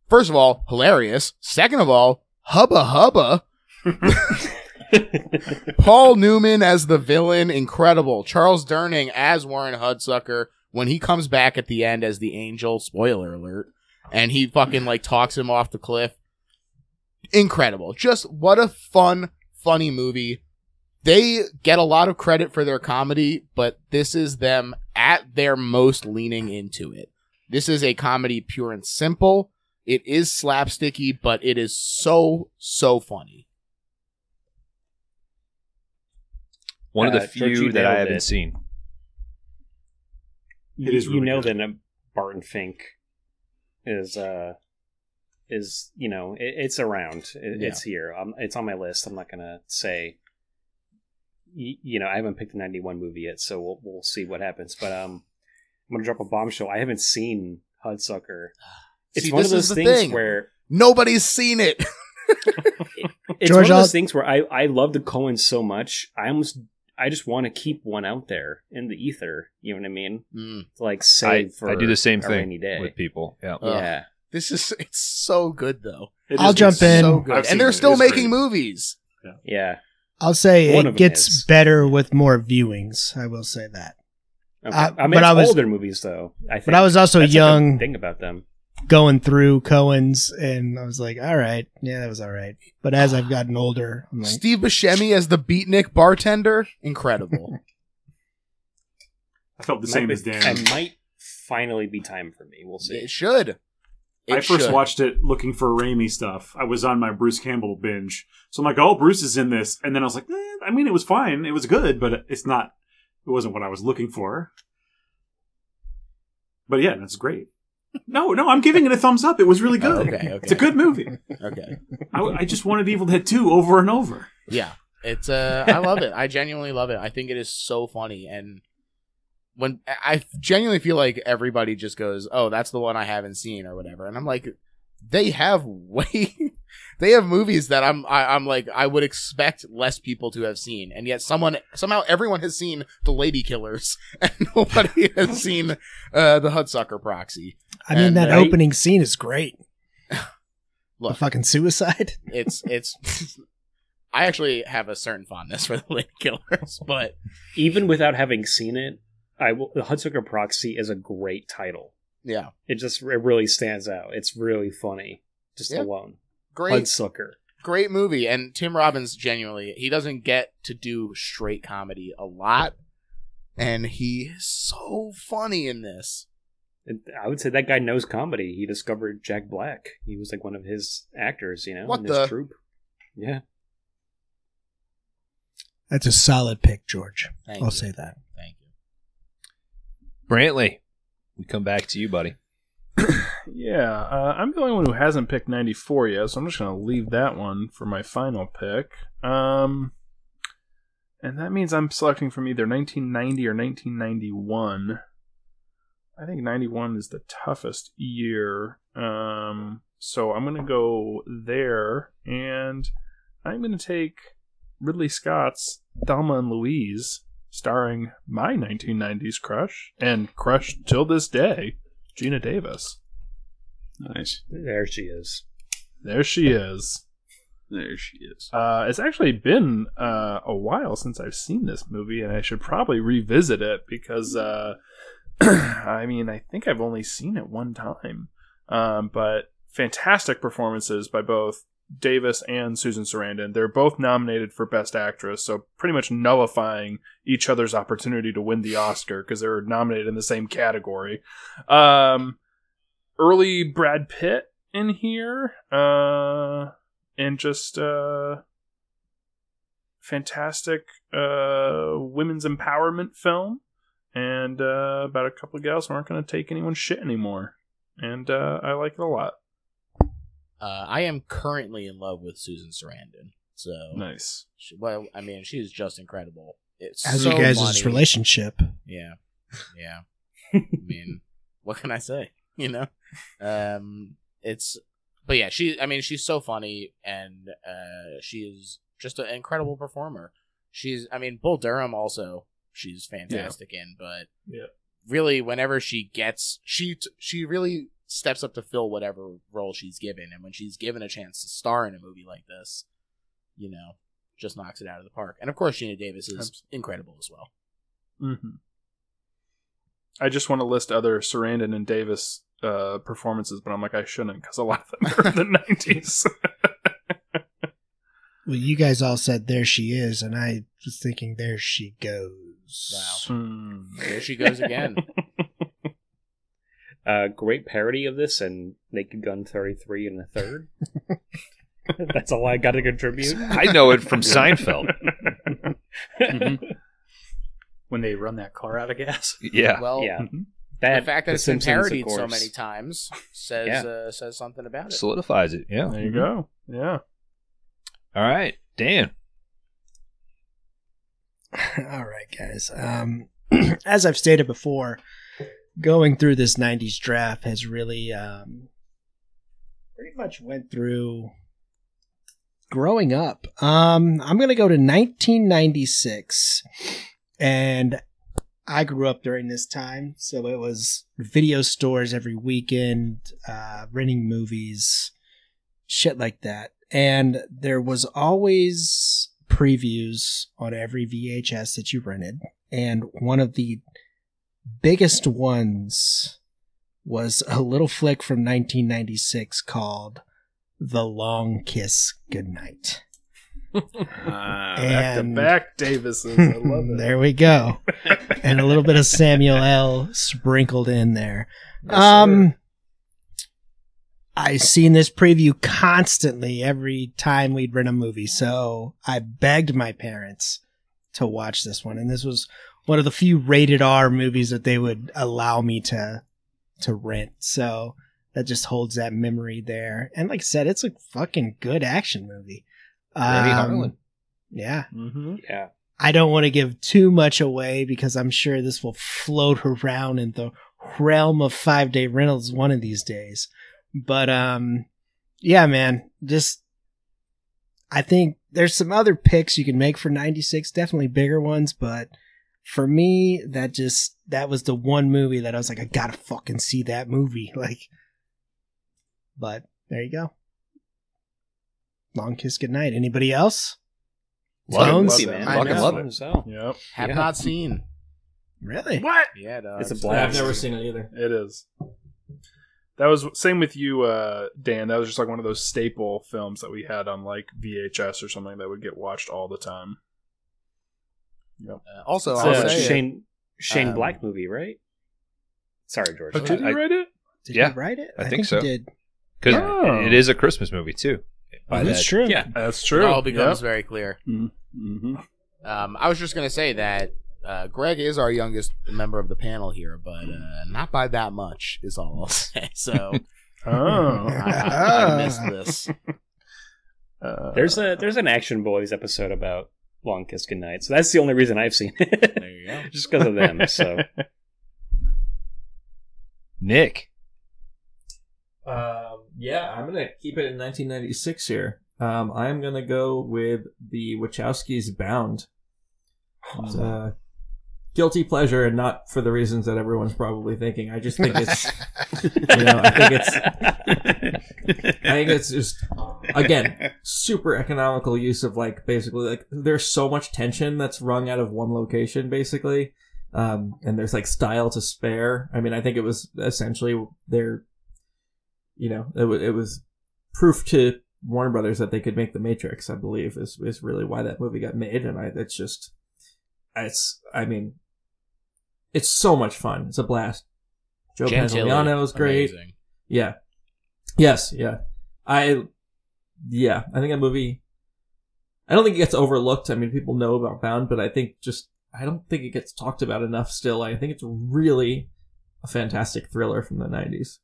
first of all, hilarious. Second of all, hubba hubba. *laughs* Paul Newman as the villain, incredible. Charles Durning as Warren Hudsucker when he comes back at the end as the angel, spoiler alert, and he fucking like talks him off the cliff. Incredible. Just what a fun, funny movie. They get a lot of credit for their comedy, but this is them at their most leaning into it. This is a comedy pure and simple. It is slapsticky, but it is so, so funny.
One of
Uh,
the
George,
few that I haven't
it.
seen.
It is
you
really
know
good.
that uh, Barton Fink is uh is you know it, it's around it,
Yeah.
it's here um, it's on my list i'm not gonna say y- you know i haven't picked the 91 movie yet so we'll, we'll see what happens but um i'm gonna drop a bombshell i haven't seen hudsucker *sighs* it's
See,
one of those things
thing.
where
Nobody's seen it. *laughs*
it's
George,
one of
I'll-
those things where I, I love the Coens so much. I almost I just want to keep one out there in the ether. You know what I mean?
Mm.
To, like
I,
save for
I do the same thing
day.
with people. Yeah.
Ugh.
yeah,
This is it's so good though.
It
I'll
is
jump
good.
in.
So good. And they're
it.
still making
great.
movies.
yeah.
I'll say
One
it gets
is.
better with more viewings. I will say that.
Okay.
Uh,
I mean,
but
it's
I was-
older movies though. I think.
But I was also
That's like
young,
thing about them.
Going through Coen's, and I was like, "All right, yeah, that was all right." But as I've gotten older, I'm like,
Steve Buscemi as the beatnik bartender, incredible. *laughs*
I felt the
Might
same
be-
as Dan.
It might finally be time for me. We'll see.
it should. It
I first
should.
watched it looking for Raimi stuff. I was on my Bruce Campbell binge, so I'm like, "Oh, Bruce is in this," and then I was like, eh, "I mean, it was fine. It was good, but it's not. It wasn't what I was looking for." But yeah, that's great. No, no, I'm giving it a thumbs up. It was really good.
Okay, okay.
It's a good movie.
Okay.
I, I just wanted Evil Dead 2 over and over.
Yeah. It's uh I love it. I genuinely love it. I think it is so funny and when I genuinely feel like everybody just goes, "Oh, that's the one I haven't seen" or whatever. And I'm like they have *laughs* way they have movies that I'm I, I'm like I would expect less people to have seen, and yet someone somehow everyone has seen the Lady Killers, *laughs* and nobody *laughs* has seen uh, the Hudsucker Proxy.
I mean,
And,
that
uh,
opening scene is great. *laughs* the fucking suicide.
it's it's. I actually have a certain fondness for the Lady Killers, but
Even without having seen it, I will. The Hudsucker Proxy is a great title.
yeah,
It just it really stands out. It's really funny, just
Yeah.
alone.
Great
Hudsucker.
great movie and tim robbins genuinely he doesn't get to do straight comedy a lot and he is so funny in this
And I would say that guy knows comedy. He discovered Jack Black. He was like one of his actors, you know,
What
in
the-
his troupe. Yeah.
That's a solid pick, George.
thank
I'll
you
say that.
thank you
Brantley, we come back to you, buddy. *clears throat*
Yeah, uh, I'm the only one who hasn't picked 94 yet, so I'm just going to leave that one for my final pick. Um, and that means I'm selecting from either 1990 or 1991. I think 91 is the toughest year. Um, so I'm going to go there, and I'm going to take Ridley Scott's Thelma and Louise, starring my 1990s crush, and crush till this day, Geena Davis.
Nice.
There she is.
There she is.
There she is.
Uh, it's actually been uh, a while since I've seen this movie, and I should probably revisit it because, uh, *clears throat* I mean, I think I've only seen it one time. Um, but fantastic performances by both Davis and Susan Sarandon. They're both nominated for Best Actress, so pretty much nullifying each other's opportunity to win the Oscar because they're nominated in the same category. Um, early Brad Pitt in here. Uh, and just uh fantastic uh women's empowerment film. And uh about a couple of gals who aren't going to take anyone's shit anymore. And uh i like it a lot.
Uh, i am currently in love with susan sarandon so
nice.
she, well i mean she's just incredible. It's
As
so
you guys'
funny.
relationship.
yeah. Yeah. *laughs* I mean what can i say *laughs* you know um it's but yeah she i mean she's so funny and uh she is just an incredible performer. She's, I mean, Bull Durham also she's fantastic in, but
Yeah.
really, whenever she gets, she she really steps up to fill whatever role she's given, and when she's given a chance to star in a movie like this, you know, just knocks it out of the park. And of course, Geena Davis is incredible as well.
mm-hmm. I just want to list other Sarandon and Davis uh, performances, but I'm like I shouldn't because a lot of them are in the '90s. *laughs*
Well, you guys all said there she is, and I was thinking there she goes.
Wow.
Hmm.
There she goes again. *laughs*
Uh, great parody of this and Naked Gun 33 and a third. *laughs* That's all I got to contribute.
I know it from Seinfeld.
when they run that car out of gas.
Yeah.
Well,
yeah.
Mhm.
That,
the fact that
The
it's been parodied so many times *laughs* says
Yeah.
uh, says something about it.
Solidifies it. Yeah.
There you go. Yeah.
All right. Dan. *laughs*
All right, guys. Um, *clears throat* as I've stated before, going through this '90s draft has really um, pretty much went through growing up. Um, I'm gonna go to 1996, and I grew up during this time, so it was video stores every weekend, uh, renting movies, shit like that. And there was always previews on every VHS that you rented. And one of the biggest ones was a little flick from 1996 called The Long Kiss Goodnight.
Ah,
Back to back Davises. I love *laughs* it.
there we go. *laughs* and a little bit of Samuel L. sprinkled in there.
Yes,
um, I seen this preview constantly every time we'd rent a movie, so I begged my parents to watch this one, and this was one of the few rated R movies that they would allow me to to rent. So that just holds that memory there. And like I said, it's a fucking good action movie.
Randy
Um,
Harlan.
Yeah.
hmm
yeah.
I don't want to give too much away because I'm sure this will float around in the realm of five day rentals one of these days. But um yeah, man, just I think there's some other picks you can make for 96, definitely bigger ones, but for me, that just that was the one movie that I was like, I gotta fucking see that movie. *laughs* Like but there you go. Long kiss goodnight. Anybody else?
Love it.
Tones?
Love
Movie,
that.
man.
I
Fucking
know.
love it.
So,
Yep.
Have
Yeah.
not seen.
Really?
What?
Yeah, dog.
It's
I've never seen it either.
It is. That was same with you, uh, Dan. That was just like one of those staple films that we had on like VHS or something that would get watched all the time.
Uh, also,
It's
I'll
a
say it.
Shane Shane
um,
Black movie, right? Sorry, George.
Oh, did you
I-
write it?
Did
Yeah,
you write it?
I think so.
you did.
Because
Oh.
it is a Christmas movie too. By
That's
that.
true.
Yeah.
That's true.
It
true.
all becomes
Yep.
very clear.
Mm-hmm.
Um, I was just gonna say that uh, Greg is our youngest member of the panel here, but uh, not by that much. Is all I'll *laughs* say. So *laughs*
Oh.
I, I, I missed this. *laughs*
Uh,
There's a there's an Action Boys episode about Long Kiss Goodnight, so that's the only reason I've seen it.
There you go.
Just because of them. So
Nick.
Um, yeah, I'm gonna keep it in 1996 here. Um, I'm gonna go with the Wachowskis Bound. It's, uh, guilty pleasure, and not for the reasons that everyone's probably thinking. I just think it's, *laughs* you know, I think it's, I think it's just again super economical use of like basically like there's so much tension that's wrung out of one location basically um and there's like style to spare i mean i think it was essentially their you know it, wa- it was proof to warner brothers that they could make the matrix i believe is, is really why that movie got made and i it's just it's i mean it's so much fun it's a blast joe pantoliano is great
amazing.
yeah. Yes, yeah. I yeah, I think that movie I don't think it gets overlooked. I mean, people know about Bound, but I think just I don't think it gets talked about enough still. I think it's really a fantastic thriller from the 90s.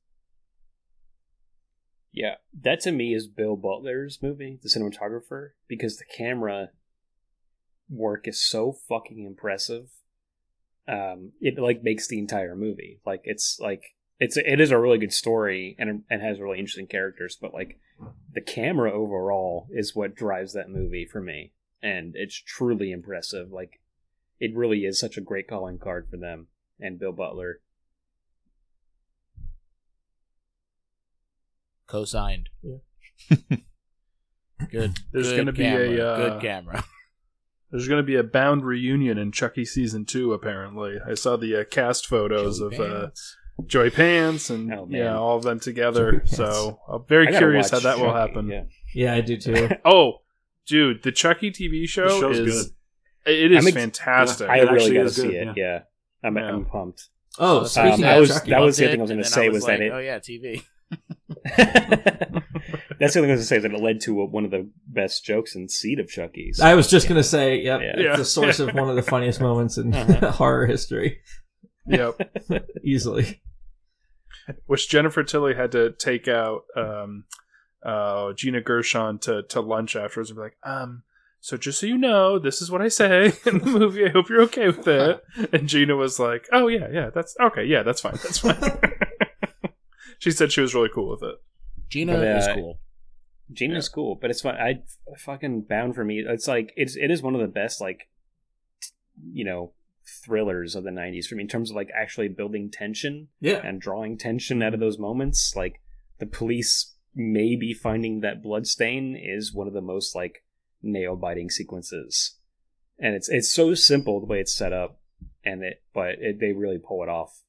Yeah, that to me is Bill Butler's movie, the cinematographer, because the camera work is so fucking impressive. Um, it like makes the entire movie like it's like it's it is a really good story and and has really interesting characters, but like the camera overall is what drives that movie for me, and it's truly impressive. Like it really is such a great calling card for them and Bill Butler.
Co-signed. *laughs* good.
There's gonna be a, uh,
good camera. *laughs*
There's going to be a Bound reunion in Chucky season two. Apparently, I saw the uh, cast photos of uh, Joey Pants and
Oh,
yeah, all of them together. So I'm very curious how
watch
that will happen.
Yeah.
Yeah, I do too. *laughs*
Oh, dude, the Chucky TV show
The show's
is
good.
it is
I'm ex-
fantastic.
I
It
really
actually
got to see
good,
it.
yeah.
Yeah, I'm,
Yeah.
I'm pumped.
Oh,
Um,
speaking
that
of
was-
Chucky,
that was the other thing I was gonna say was that
like,
it-
Oh yeah, TV. *laughs*
That's the other thing I was gonna say is that it led to one of the best jokes in Seed of Chucky's.
I was just gonna say, yep,
Yeah.
it's
Yeah.
the source of one of the funniest moments in
Uh-huh. *laughs*
horror history,
yep. *laughs*
easily.
Which Jennifer Tilly had to take out um, uh, Gina Gershon to to lunch afterwards and be like, um. So just so you know, this is what I say in the movie. I hope you're okay with it. And Gina was like, "Oh yeah, yeah, that's okay. Yeah, that's fine. That's fine." She said she was really cool with it.
Gina
But,
is
uh,
cool.
Gina's cool, but it's fun. I fucking bound for me. It's like it's it is one of the best like t- you know thrillers of the '90s for me in terms of like actually building tension
Yeah,
and drawing tension out of those moments. Like the police maybe finding that blood stain is one of the most like nail biting sequences, and it's it's so simple the way it's set up, and it but it, they really pull it off.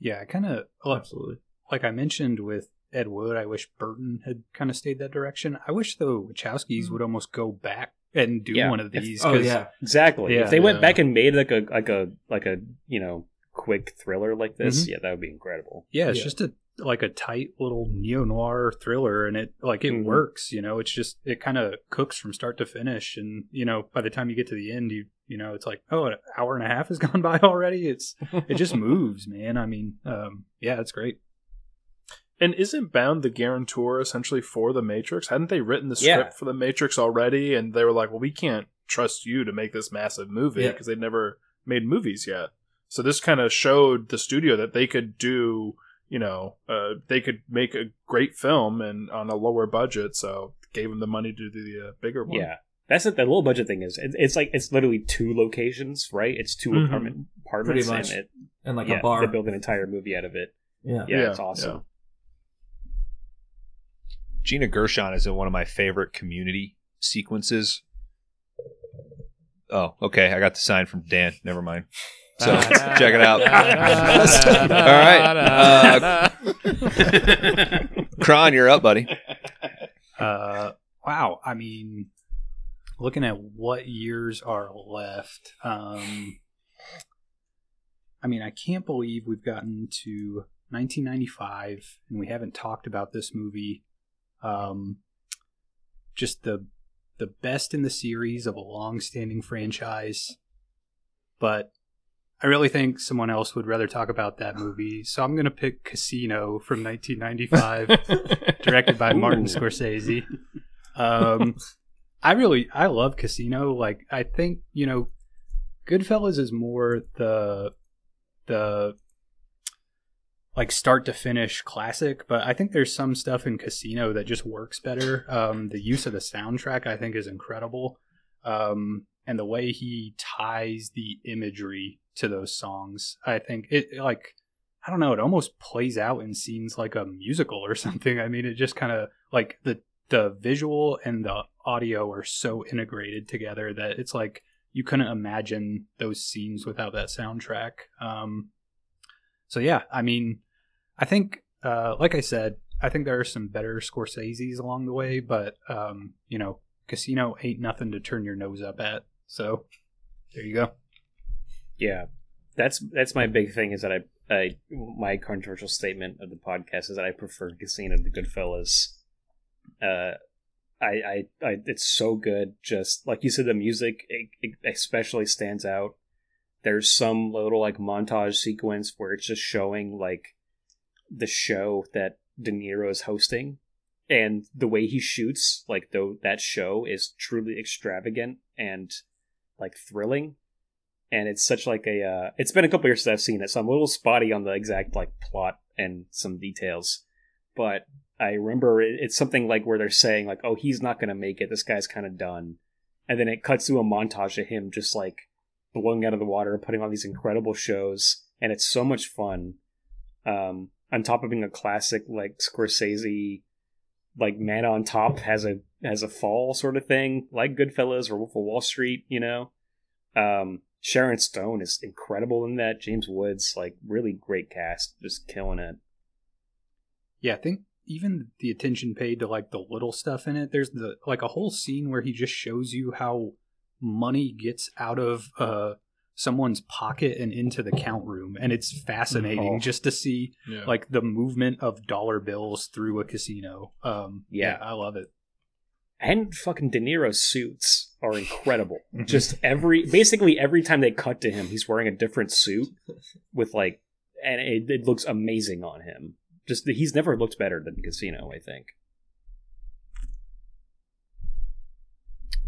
Yeah, I kind of oh, like,
absolutely.
like I mentioned with Ed Wood. I wish Burton had kind of stayed that direction. I wish the Wachowskis mm-hmm. would almost go back and do
Yeah.
one of
If- oh,
these.
Oh
'cause-
yeah,
Exactly.
Yeah.
if they went back and made like a like a like a you know quick thriller like this, mm-hmm. yeah, that would be incredible.
Yeah, it's
Yeah.
just a like a tight little neo noir thriller, and it like it
Mhm.
works. You know, it's just it kind of cooks from start to finish, and you know by the time you get to the end, you you know it's like oh, an hour and a half has *laughs* gone by already. It's it just *laughs* moves, man. I mean, um, yeah, it's great.
And isn't Bound the guarantor essentially for the Matrix? Hadn't they written the
Yeah.
script for the Matrix already? And they were like, well, we can't trust you to make this massive movie
Yeah.
because they'd never made movies yet. So this kind of showed the studio that they could do, you know, uh, they could make a great film and on a lower budget. So gave them the money to do the uh, bigger one.
Yeah, that's what the low budget thing is. It, it's like it's literally two locations, right? It's 2
Mhm.
apartment apartments,
Pretty much.
and it
and like
yeah,
a bar.
they build an entire movie out of it.
yeah.
Yeah,
Yeah,
it's awesome.
Gina Gershon is in one of my favorite community sequences. Oh, okay. I got the sign from Dan. Never mind. So *laughs* check it out. *laughs* All right. Uh, Kron, you're up, buddy.
Uh, wow. I mean, looking at what years are left, um, I mean, I can't believe we've gotten to 1995 and we haven't talked about this movie. Um, just the the best in the series of a long-standing franchise, but I really think someone else would rather talk about that movie. So I'm gonna pick Casino from 1995 *laughs* directed by Martin Scorsese. *laughs* Um, I really I love Casino. Like I think you know, Goodfellas is more the the like start to finish classic, but I think there's some stuff in Casino that just works better. Um, the use of the soundtrack I think is incredible, um, and the way he ties the imagery to those songs, I think it like I don't know, it almost plays out in scenes like a musical or *laughs* something. I mean, it just kind of like the the visual and the audio are so integrated together that it's like you couldn't imagine those scenes without that soundtrack. Um, so yeah, I mean, I think, uh, like I said, I think there are some better Scorsese's along the way, but um, you know, Casino ain't nothing to turn your nose up at. So there you go.
Yeah, that's that's my big thing. Is that I, I my controversial statement of the podcast is that I prefer Casino to Goodfellas. Uh, I, I, I, it's so good. Just like you said, the music it, it especially stands out. There's some little like montage sequence where it's just showing like the show that De Niro is hosting, and the way he shoots like though that show is truly extravagant and like thrilling and it's such like a. Uh, it's been a couple years since I've seen it, so I'm a little spotty on the exact like plot and some details. But I remember it, it's something like where they're saying like, "Oh, he's not going to make it. This guy's kind of done," and then it cuts to a montage of him just like blowing out of the water and putting on these incredible shows, and it's so much fun. Um, on top of being a classic like Scorsese, like Man on Top has a has a fall sort of thing, like Goodfellas or Wolf of Wall Street, you know. Um, Sharon Stone is incredible in that. James Woods, like really great cast, just killing it.
Yeah, I think even the attention paid to like the little stuff in it. There's the like a whole scene where he just shows you how money gets out of uh someone's pocket and into the count room and it's fascinating
Oh.
just to see
Yeah.
like the movement of dollar bills through a casino. Um
Yeah.
I love it.
And fucking De Niro's suits are incredible. *laughs* Just every basically every time they cut to him, he's wearing a different suit with like, and it, it looks amazing on him. Just he's never looked better than Casino. I think.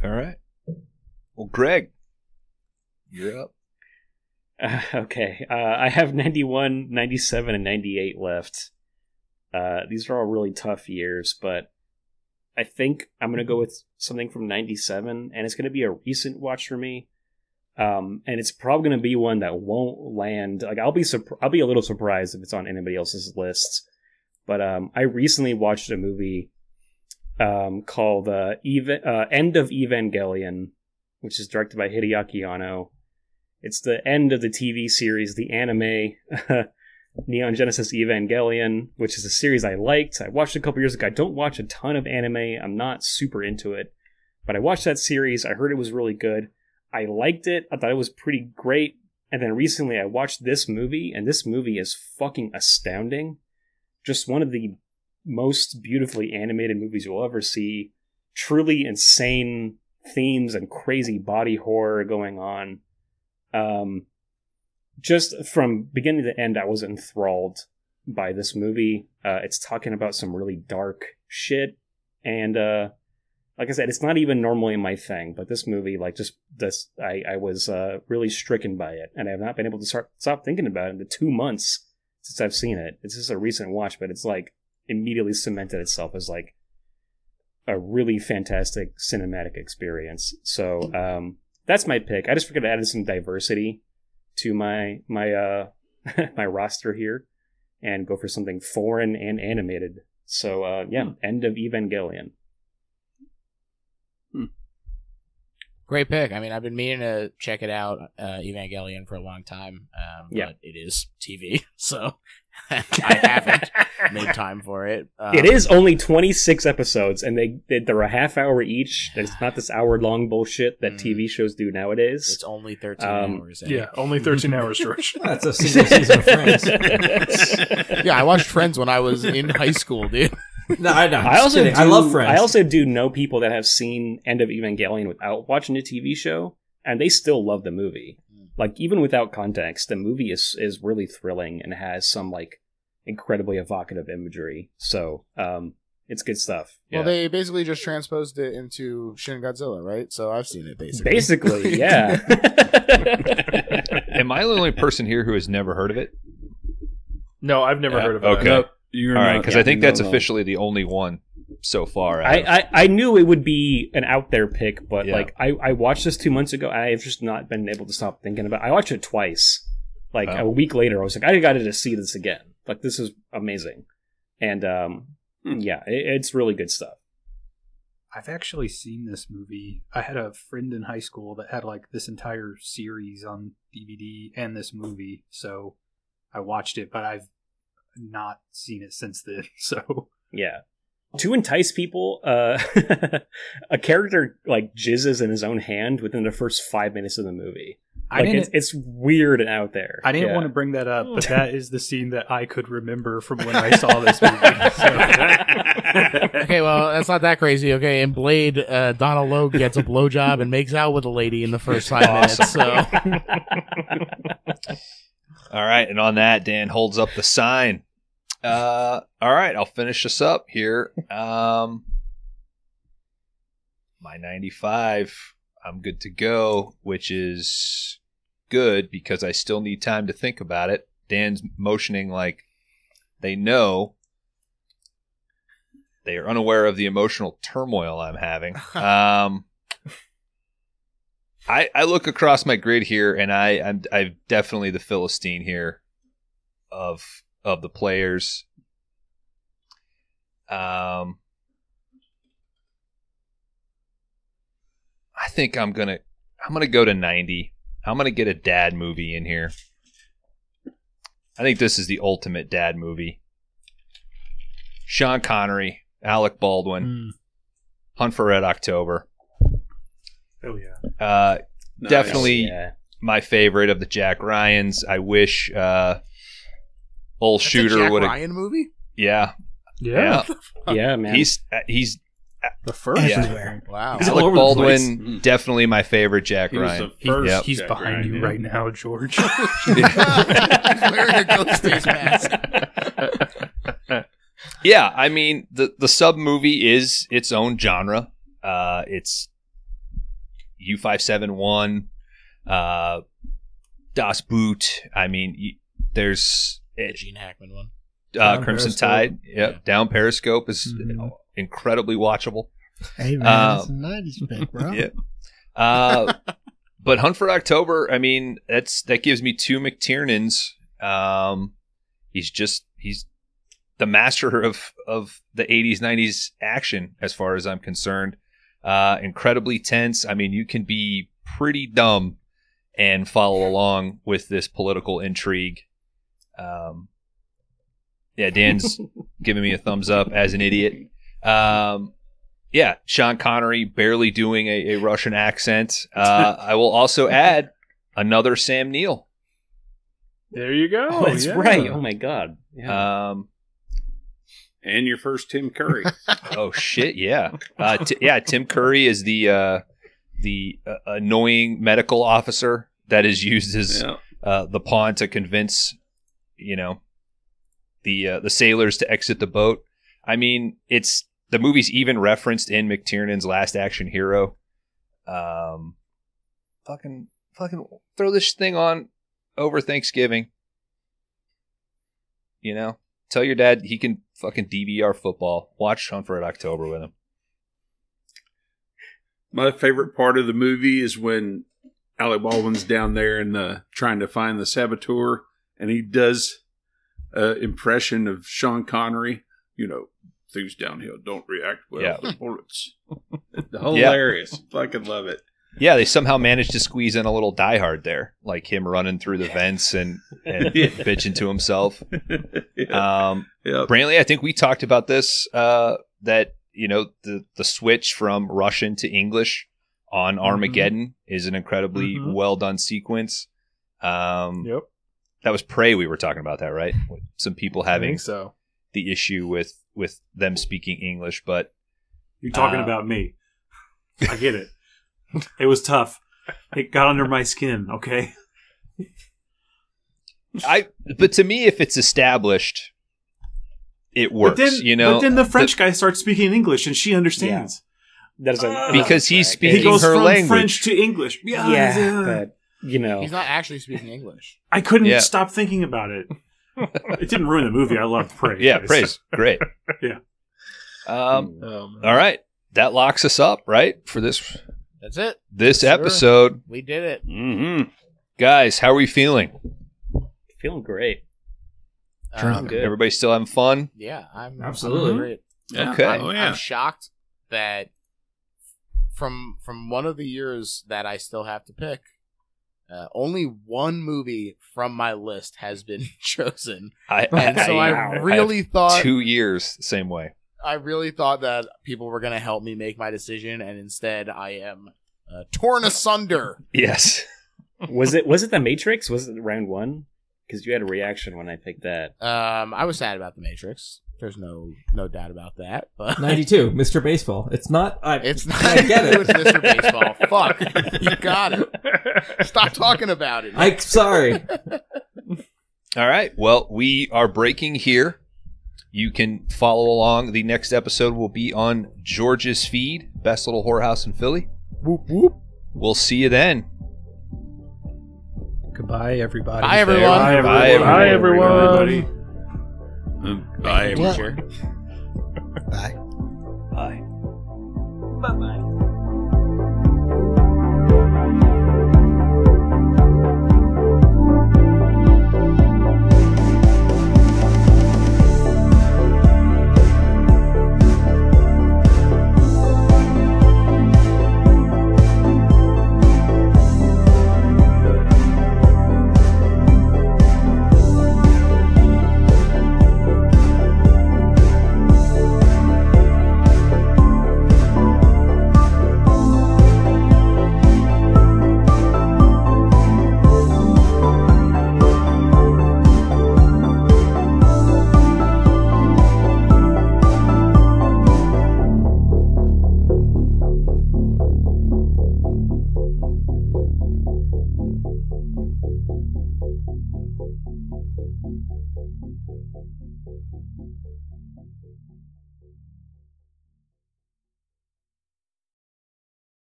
All right. Well, Greg, you're up.
Uh, *laughs* okay, uh, I have 91, 97, and 98 left. Uh, these are all really tough years, but I think I'm going to go with something from 97, and it's going to be a recent watch for me. Um, and it's probably going to be one that won't land. Like I'll be surp- I'll be a little surprised if it's on anybody else's list. But um, I recently watched a movie um, called uh, Eva- uh, End of Evangelion, which is directed by Hideaki Anno. It's the end of the TV series, the anime *laughs* Neon Genesis Evangelion, which is a series I liked. I watched a couple years ago. I don't watch a ton of anime. I'm not super into it. But I watched that series. I heard it was really good. I liked it. I thought it was pretty great. And then recently I watched this movie, and this movie is fucking astounding. Just one of the most beautifully animated movies you'll ever see. Truly insane themes and crazy body horror going on. Um, just from beginning to end, I was enthralled by this movie. Uh, it's talking about some really dark shit, and uh, like I said, it's not even normally my thing. But this movie, like, just this, I, I was uh, really stricken by it, and I have not been able to start stop thinking about it in the two months since I've seen it. It's just a recent watch, but it's like immediately cemented itself as like a really fantastic cinematic experience. So um, that's my pick. I just figured I added some diversity to my my uh *laughs* my roster here and go for something foreign and animated. So uh yeah, end of Evangelion.
Great pick. I mean, I've been meaning to check it out, uh, Evangelion, for a long time. Um,
Yeah.
But it is TV, *laughs* so *laughs* I haven't *laughs* made time for it. Um,
it is only 26 episodes and they, they they're a half hour each. It's not this hour long bullshit that
Mm.
TV shows do nowadays.
It's only 13
Um,
hours. eh?
Yeah, only 13 hours, George.
That's a single season of Friends.
yeah, I watched Friends when I was in high school, dude.
No, I know.
I also
kidding.
do,
I love Friends.
I also do know people that have seen End of Evangelion without watching the TV show, and they still love the movie. Like even without context, the movie is is really thrilling and has some like incredibly evocative imagery. So um, it's good stuff.
Well,
Yeah.
they basically just transposed it into Shin Godzilla, right? So I've seen it basically.
Basically, *laughs* yeah.
Am I the only person here who has never heard of it?
No, I've never
Yeah,
heard of it.
okay.
Nope, you're
All right,
not-
because I think
not
that's
at all.
officially the only one so far.
I, I, I knew it would be an out there pick, but
Yeah.
like I, I watched this two months ago. I've just not been able to stop thinking about. It. I watched it twice. Like
Oh.
a week later, I was like, I got to just see this again. Like this is amazing, and um, yeah, it, it's really good stuff.
I've actually seen this movie. I had a friend in high school that had like this entire series on DVD and this movie, so I watched it, but I've not seen it since then. *laughs* So
Yeah. To entice people, uh, *laughs* a character like jizzes in his own hand within the first five minutes of the movie.
I didn't.
it's, it's weird and out there.
I didn't
Yeah.
want to bring that up, but *laughs* that is the scene that I could remember from when I saw this movie. So.
okay, well, that's not that crazy. Okay, in Blade, uh, Donal Logue gets a blowjob and makes out with a lady in the first five minutes. So
All right, and on that, Dan holds up the sign. Uh, all right, I'll finish this up here. Um, my 95, I'm good to go, which is good because I still need time to think about it. Dan's motioning like they know. They are unaware of the emotional turmoil I'm having. *laughs* Um, I I look across my grid here, and I I'm I'm definitely the Philistine here of of the players. Um, I think I'm gonna I'm gonna go to 90. I'm gonna get a dad movie in here. I think this is the ultimate dad movie. Sean Connery, Alec Baldwin,
Mm.
Hunt for Red October.
Oh yeah.
Uh,
Nice.
Definitely
Yeah.
my favorite of the Jack Ryans. I wish uh, old
That's
shooter
Jack
would have.
Ryan movie.
Yeah,
Yeah.
yeah.
Yeah, man.
He's uh, he's
The first.
Yeah.
Wow.
He's
Alec Baldwin.
place.
Mhm.
Definitely my favorite Jack
He
Ryan.
the first
Yep.
He's
Jack
behind
Ryan,
you
yeah.
right now, George.
He's *laughs* wearing a Ghostface mask.
Yeah, I mean the the sub movie is its own genre. Uh, it's U five seven one, uh, Das Boot. I mean, y- there's
The Gene Hackman one.
uh, Crimson
Periscope.
Tide. Yep,
Yeah.
down Periscope is
Mhm.
incredibly watchable.
Hey man,
Um,
it's a '90s pick, bro. *laughs*
Yeah. Uh, *laughs* but Hunt for October, I mean, that's that gives me two McTiernans. Um, he's just he's the master of of the 80s 90s action as far as I'm concerned. Uh, incredibly tense. I mean, you can be pretty dumb and follow along with this political intrigue. Um, yeah, Dan's *laughs* giving me a thumbs up as an idiot. Um, yeah, Sean Connery barely doing a, a Russian accent. Uh, I will also add another Sam Neill.
There you go.
oh, that's
yeah.
right. Oh my god. Yeah.
Um,
and your first Tim Curry. *laughs*
oh shit, yeah, uh, t- yeah. Tim Curry is the uh, the uh, annoying medical officer that is used as
yeah.
uh, the pawn to convince you know the uh, the sailors to exit the boat. I mean, it's the movie's even referenced in McTiernan's Last Action Hero. Um, fucking fucking throw this thing on over Thanksgiving. You know, tell your dad he can fucking DVR football. Watch Hunt for Red October with him.
My favorite part of the movie is when Alec Baldwin's down there and the trying to find the saboteur, and he does an impression of Sean Connery. You know, things downhill don't react well
Yeah.
to bullets. *laughs* Hilarious, fucking love it.
Yeah, they somehow managed to squeeze in a little Die Hard there, like him running through the vents and, and *laughs*
Yeah.
bitching to himself. *laughs*
yeah,
Um,
yeah.
Brantley, I think we talked about this uh, that you know the the switch from Russian to English on Armageddon is an incredibly
Mhm.
well done sequence. Um,
Yep.
That was Prey. We were talking about that, right? With Some people having
so.
the issue with with them speaking English, but
You're talking
Uh,
about me. I get it. It was tough. It got under my skin. Okay.
I but to me, if it's established, it works.
but then,
you know,
but then the French guy starts speaking English, and she understands
that is a,
uh,
because he's
track.
speaking
he goes
her
from
language.
French to English. Yeah,
Yeah, but you know,
He's not actually speaking English.
I couldn't
Yeah.
stop thinking about it. it didn't ruin the movie. I loved Prey.
yeah, praise, great. *laughs*
Yeah.
Um.
Oh.
All right, that locks us up, right, for this
That's it.
this
Sure.
episode,
We did it.
Mm-hmm.
guys. How are we feeling?
feeling great.
Drunk.
Um,
Good.
Everybody still having fun?
yeah, I'm
Absolutely.
Great.
Yeah.
Okay.
I'm,
Oh, yeah.
I'm shocked that from from one of the years that I still have to pick, uh, only one movie from my list has been *laughs* chosen,
I,
and so I,
have
really thought
two years same way.
I really thought that people were going to help me make my decision, and instead I am uh, torn asunder. *laughs*
Yes.
Was it was it the Matrix? Was it round one? Because you had a reaction when I picked that.
Um, I was sad about the Matrix. There's no no doubt about that, *laughs* but
92, Mr. Baseball. It's not. I,
it's not. *laughs*
I get it.
It's Mr. Baseball. Fuck, you got it. Stop talking about it.
I'm sorry.
All right. Well, we are breaking here. You can follow along. The next episode will be on George's feed, best little whorehouse in Philly.
whoop whoop.
We'll see you then.
Bye, everybody.
Bye, everyone.
Bye, everyone.
Bye, everyone.
everybody.
Uh, Bye,
Yeah.
Teacher.
Bye.
Bye.
Bye bye.